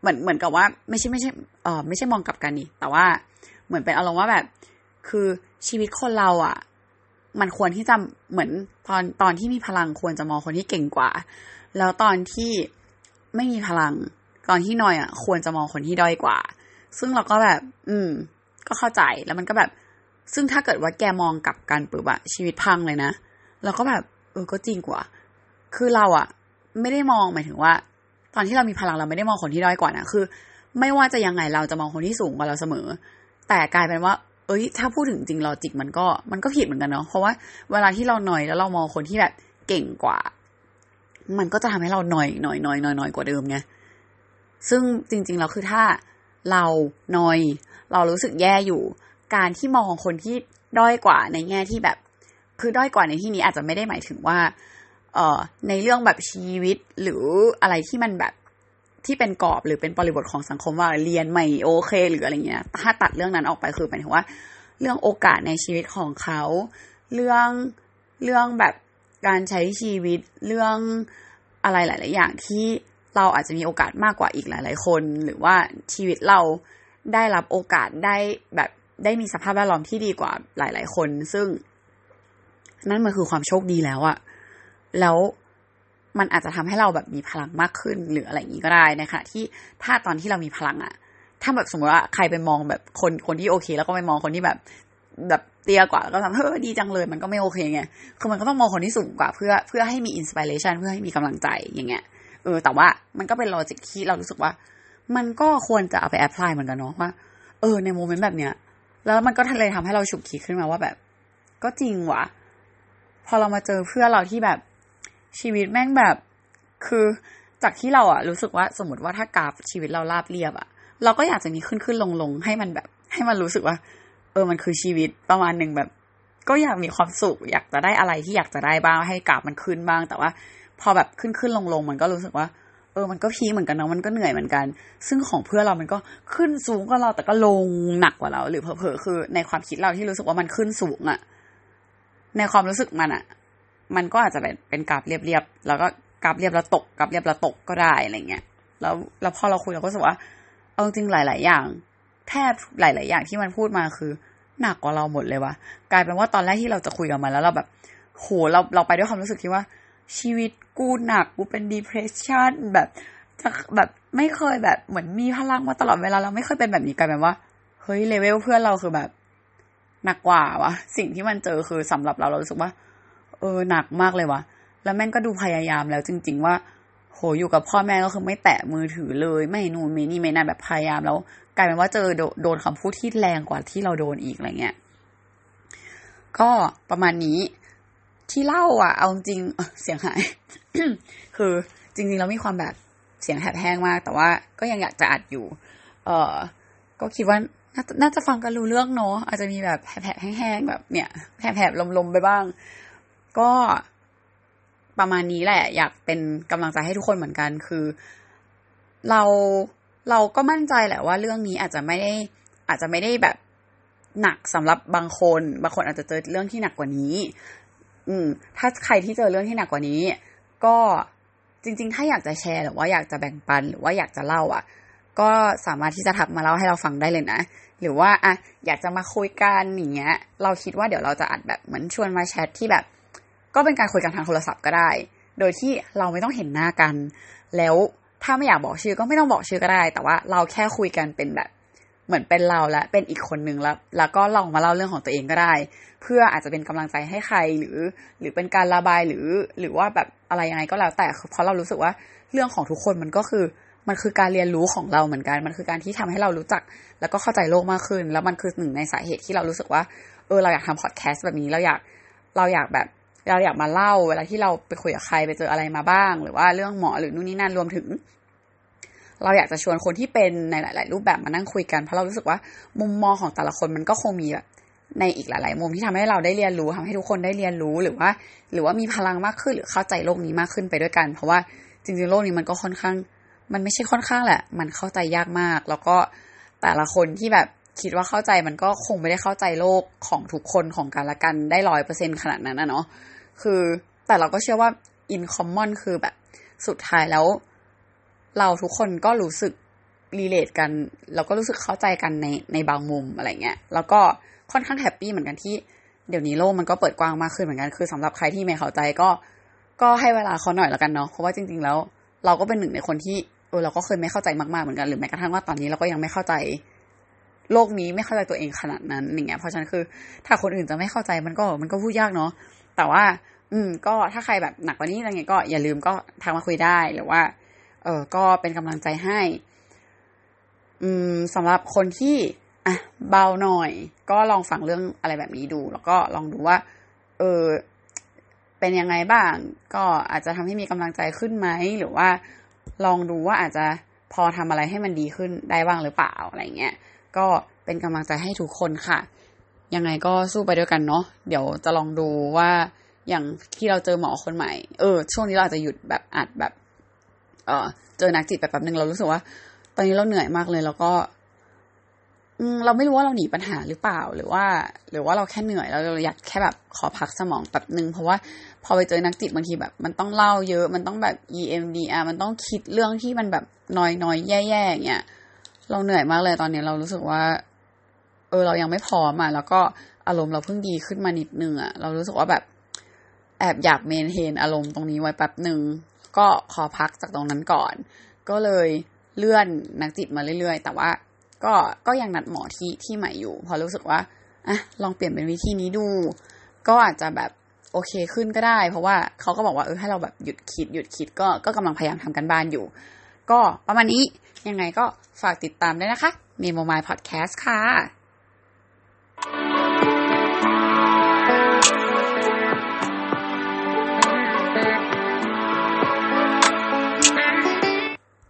เหมือนเหมือนกับว่า ไม่ใช่ไม่ใช่เออไม่ใช่มองกลับกันนี่แต่ว่าเหมือนเป็นอารมณ์ว่าแบบ คือชีวิตคนเราอะ มันควรที่จะเหมือนตอนตอนที่มีพลังควรจะมองคนที่เก่งกว่า แล้วตอนที่ ไม่มีพลัง ตอนที่นอยอะ ควรจะมองคนที่ด้อยกว่า ซึ่งเราก็แบบ อืม ก็เข้าใจแล้วมันก็แบบ ซึ่งถ้าเกิดว่าแกมองกลับกันปุ๊บอะชีวิตพังเลยนะเราก็แบบเออก็จริงกว่า คือเราอะไม่ได้มองหมายถึงว่า ตอนที่เรามีพลังเราไม่ได้มองคนที่ด้อยกว่านะคือ ไม่ว่าจะยังไงเราจะมองคนที่สูงกว่าเราเสมอ แต่กลายเป็นว่า เอ้ย ถ้าพูดถึงจริงลอจิกมันก็ มันก็ผิดเหมือนกันเนาะเพราะว่าเวลาที่เราหน่อยแล้วเรามองคนที่แบบเก่งกว่า มันก็จะทำให้เราหน่อยหน่อยหน่อยหน่อยหน่อยกว่าเดิมไงซึ่งจริงๆแล้วคือถ้าเราหน่อย เรารู้สึกแย่อยู่ การที่มองคนที่ด้อยกว่าในแง่ที่แบบ คือด้อยกว่าในที่นี้อาจจะไม่ได้หมายถึงว่า เอ่อ ในเรื่องแบบชีวิตหรืออะไรที่มันแบบที่เป็นกรอบหรือเป็นบริบทของสังคมว่าเรียนไม่โอเค หรืออะไรเงี้ย ถ้าตัดเรื่องนั้นออกไปคือหมายถึงว่า เรื่องโอกาสในชีวิตของเขา เรื่องเรื่องแบบ การใช้ชีวิตเรื่องอะไรหลาย ๆ อย่างที่เราอาจจะมีโอกาสมากกว่าอีกหลาย ๆ คน หรือว่าชีวิตเราได้รับโอกาสได้แบบได้มีสภาพแวดล้อมที่ดีกว่าหลาย ๆ คน ซึ่ง นั่นมันคือความโชคดีแล้วอะแล้วมันอาจจะทำให้เราแบบมีพลังมากขึ้นหรืออะไรอย่างนี้ก็ได้นะคะที่ถ้าตอนที่เรามีพลังอะถ้าแบบสมมติว่าใครไปมองแบบคนคนที่โอเค แล้วก็ไปมองคนที่แบบ แบบเตี้ยกว่าแล้วก็ทำเฮ้ยดีจังเลย มันก็ไม่โอเคไงคือมันก็ต้องมองคนที่สูงกว่าเพื่อเพื่อให้มี inspiration เพื่อให้มีกำลังใจอย่างเงี้ยเออแต่ว่ามันก็เป็น logic ที่เรารู้สึกว่า มันก็ควรจะเอาไป apply เหมือนกันเนาะว่าเออใน moment แบบเนี้ยแล้วมันก็เลยทำให้เราฉุกคิดขึ้นมาว่าแบบ ก็จริงว่ะพอเรามาเจอเพื่อนเราที่แบบชีวิตแม่งแบบ คือจากที่เราอะรู้สึกว่าสมมติว่าถ้ากราฟชีวิตเราราบเรียบอะเราก็อยากจะมีขึ้นขึ้นลงลงให้มันแบบ ให้มันรู้สึกว่า ออมันคือชีวิตประมาณหนึ่งแบบ ก็อยากมีความสุข อยากจะได้อะไรที่อยากจะได้บ้างให้กราฟมันขึ้นบ้าง แต่ว่าพอแบบขึ้นขึ้นลงลงมันก็รู้สึกว่า เออ มันก็พีเหมือนกันเนาะมันก็เหนื่อยเหมือนกัน ซึ่งของเพื่อเรามันก็ขึ้นสูงกว่าเราแต่ก็ลงหนักกว่าเรา หรือเผลอๆคือ ในความคิดเราที่รู้สึกว่ามันขึ้นสูงอะในความรู้สึกมันอะมันก็อาจจะเป็นเป็นกราฟเรียบๆแล้วก็กราฟเรียบแล้วตกกราฟเรียบแล้วตกก็ได้อะไรเงี้ยแล้วแล้วพอเราคุยเราก็รู้สึกว่า เอาจริงหลาย ๆ อย่าง แทบหลาย ๆ อย่างที่มันพูดมาคือ หนักกว่าเราหมดเลยว่ะกลายเป็นว่าตอนแรกที่เราจะคุยกับมันแล้วเราแบบ โหเราเราไปด้วยความรู้สึกที่ว่า ชีวิตกูหนักกูเป็น depression แบบจะแบบไม่เคยแบบเหมือนมีพลังมาตลอดเวลาเราไม่เคยเป็นแบบนี้กลายเป็นว่าเฮ้ยเลเวลเพื่อนเราคือแบบหนักกว่าวะสิ่งที่มันเจอคือสำหรับเราเรารู้สึกว่า เออหนักมากเลยวะแล้วแม่งก็ดูพยายามแล้วจริง ๆ ว่าโหอยู่กับพ่อแม่ก็คือไม่แตะมือถือเลย ไม่นู่นไม่นี่ไม่นั่นแบบพยายามแล้ว กลายเป็นว่าเจอโดนคำพูดที่แรงกว่าที่เราโดนอีกอะไรเงี้ย ก็ประมาณนี้ที่เล่าอะ เอาจริงเสียงหาย คือจริงๆแล้วมีความแบบเสียงแหบแห้งมาก แต่ว่าก็ยังอยากจะอัดอยู่ เออก็คิดว่าน่าจะฟังกันรู้เรื่องเนาะอาจจะมีแบบแผลแห้งๆแบบเนี่ยแผลๆลมๆไปบ้าง ก็ประมาณนี้แหละ อยากเป็นกำลังใจให้ทุกคนเหมือนกัน คือ เรา เราก็มั่นใจแหละว่าเรื่องนี้อาจจะไม่ได้อาจจะไม่ได้แบบหนักสำหรับบางคนบางคนอาจจะเจอเรื่องที่หนักกว่านี้ อืม ถ้าใครที่เจอเรื่องที่หนักกว่านี้ ก็จริง ๆ ถ้าอยากจะแชร์หรือว่าอยากจะแบ่งปันหรือว่าอยากจะเล่าอะ ก็สามารถที่จะทักมาเล่าให้เราฟังได้เลยนะหรือว่าอะอยากจะมาคุยกันอย่างเงี้ย เราคิดว่าเดี๋ยวเราจะอัดแบบเหมือนชวนมาแชทที่แบบ ก็เป็นการคุยกันทางโทรศัพท์ก็ได้ โดยที่เราไม่ต้องเห็นหน้ากัน แล้ว ถ้าไม่อยากบอกชื่อก็ไม่ต้องบอกชื่อก็ได้ แต่ว่าเราแค่คุยกันเป็นแบบ เหมือนเป็นเราและเป็นอีกคนนึงแล้ว แล้วก็ลองมาเล่าเรื่องของตัวเองก็ได้ เพื่ออาจจะเป็นกำลังใจให้ใครหรือ หรือเป็นการระบายหรือ หรือว่าแบบอะไรยังไงก็แล้วแต่เพราะเรารู้สึกว่าเรื่องของทุกคนมันก็คือมันคือการเรียนรู้ของเราเหมือนกัน มันคือการที่ทำให้เรารู้จัก แล้วก็เข้าใจโลกมากขึ้น แล้วมันคือหนึ่งในสาเหตุที่เรารู้สึกว่า เออ เราอยากทำพอดแคสต์แบบนี้ เราอยาก เราอยากแบบ เราอยากมาเล่า เวลาที่เราไปคุยกับใครไปเจออะไรมาบ้าง หรือว่าเรื่องหมอหรือนู่นนี่นั่นรวมถึง เราอยากจะชวนคนที่เป็นในหลาย ๆ รูปแบบมานั่งคุยกันเพราะเรารู้สึกว่า มุมมองของแต่ละคนมันก็คงมีแบบในอีกหลาย ๆ มุมที่ทำให้เราได้เรียนรู้ทำให้ทุกคนได้เรียนรู้หรือว่า หรือว่ามีพลังมากขึ้นหรือเข้าใจโลกนี้มากขึ้นไปด้วยกัน เพราะว่าจริง ๆ โลกนี้มันก็ค่อนข้าง มันไม่ใช่ค่อนข้างแหละ มันเข้าใจยากมาก แล้วก็แต่ละคนที่แบบคิดว่าเข้าใจมันก็คงไม่ได้เข้าใจโลกของทุกคนของกันละกันได้ร้อยเปอร์เซ็นขนาดนั้นนะเนาะ คือแต่เราก็เชื่อว่า in common คือแบบสุดท้ายแล้ว เราทุกคนก็รู้สึกรีเลทกันเราก็รู้สึกเข้าใจกันในในบางมุมอะไรเงี้ยแล้วก็ค่อนข้างแฮปปี้เหมือนกันที่เดี๋ยวนี้โลกมันก็เปิดกว้างมากขึ้นเหมือนกันคือสำหรับใครที่ไม่เข้าใจก็ก็ให้เวลาเขาหน่อยแล้วกันเนาะเพราะว่าจริง ๆ แล้ว เราก็เป็นหนึ่งในคนที่เออเราก็เคยไม่เข้าใจมากๆเหมือนกันหรือแม้กระทั่งว่าตอนนี้เราก็ยังไม่เข้าใจ โลกนี้ไม่เข้าใจตัวเองขนาดนั้นอย่างเงี้ยเพราะฉะนั้นคือ ถ้าคนอื่นจะไม่เข้าใจมันก็มันก็พูดยากเนาะ แต่ว่า อืม ก็ถ้าใครแบบหนักกว่านี้อะไรเงี้ยก็อย่าลืมก็ทักมาคุยได้หรือว่า เออก็เป็นกำลังใจให้ อืมสำหรับคนที่อะเบาหน่อย ก็ลองฟังเรื่องอะไรแบบนี้ดู แล้วก็ลองดูว่า เออเป็นยังไงบ้าง ก็อาจจะทำให้มีกำลังใจขึ้นไหมหรือว่าลองดูว่าอาจจะพอทำอะไรให้มันดีขึ้นได้บ้างหรือเปล่าอะไรเงี้ยก็เป็นกำลังใจให้ทุกคนค่ะ ยังไงก็สู้ไปด้วยกันเนาะเดี๋ยวจะลองดูว่าอย่างที่เราเจอหมอคนใหม่ เออ ช่วงนี้เราอาจจะหยุดแบบอัดแบบ เออเจอนักจิตไปแป๊บนึงเรารู้สึกว่า ตอนนี้เราเหนื่อยมากเลย แล้วก็อืเราไม่รู้ว่าเราหนีปัญหาหรือเปล่า หรือว่า หรือว่าเราแค่เหนื่อยแล้วเราอยากแค่แบบขอพักสมองแป๊บนึงเพราะว่าพอไปเจอนักจิตบางทีแบบ มันต้องเล่าเยอะ มันต้องแบบ EMDR มันต้องคิดเรื่องที่มันแบบน้อยน้อยแย่ๆอย่างเงี้ยเราเหนื่อยมากเลยตอนนี้เรารู้สึกว่า เออเรายังไม่พร้อมอะแล้วก็อารมณ์เราเพิ่งดีขึ้นมานิดนึงอะเรารู้สึกว่าแบบแอบอยากเมนเทนอารมณ์ตรงนี้ไว้แป๊บหนึ่งก็ขอพักจากตรงนั้นก่อน ก็เลยเลื่อนนักจิตมาเรื่อย ๆ แต่ว่าก็ก็ยังนัดหมอที่ที่ใหม่อยู่ พอรู้สึกว่าอะลองเปลี่ยนเป็นวิธีนี้ดู ก็อาจจะแบบโอเคขึ้นก็ได้ เพราะว่าเขาก็บอกว่าเออให้เราแบบหยุดคิดหยุดคิดก็ก็กำลังพยายามทำกันบ้านอยู่ ก็ประมาณนี้ยังไงก็ฝากติดตามด้วยนะคะมีโมมายพอดแคสต์ค่ะ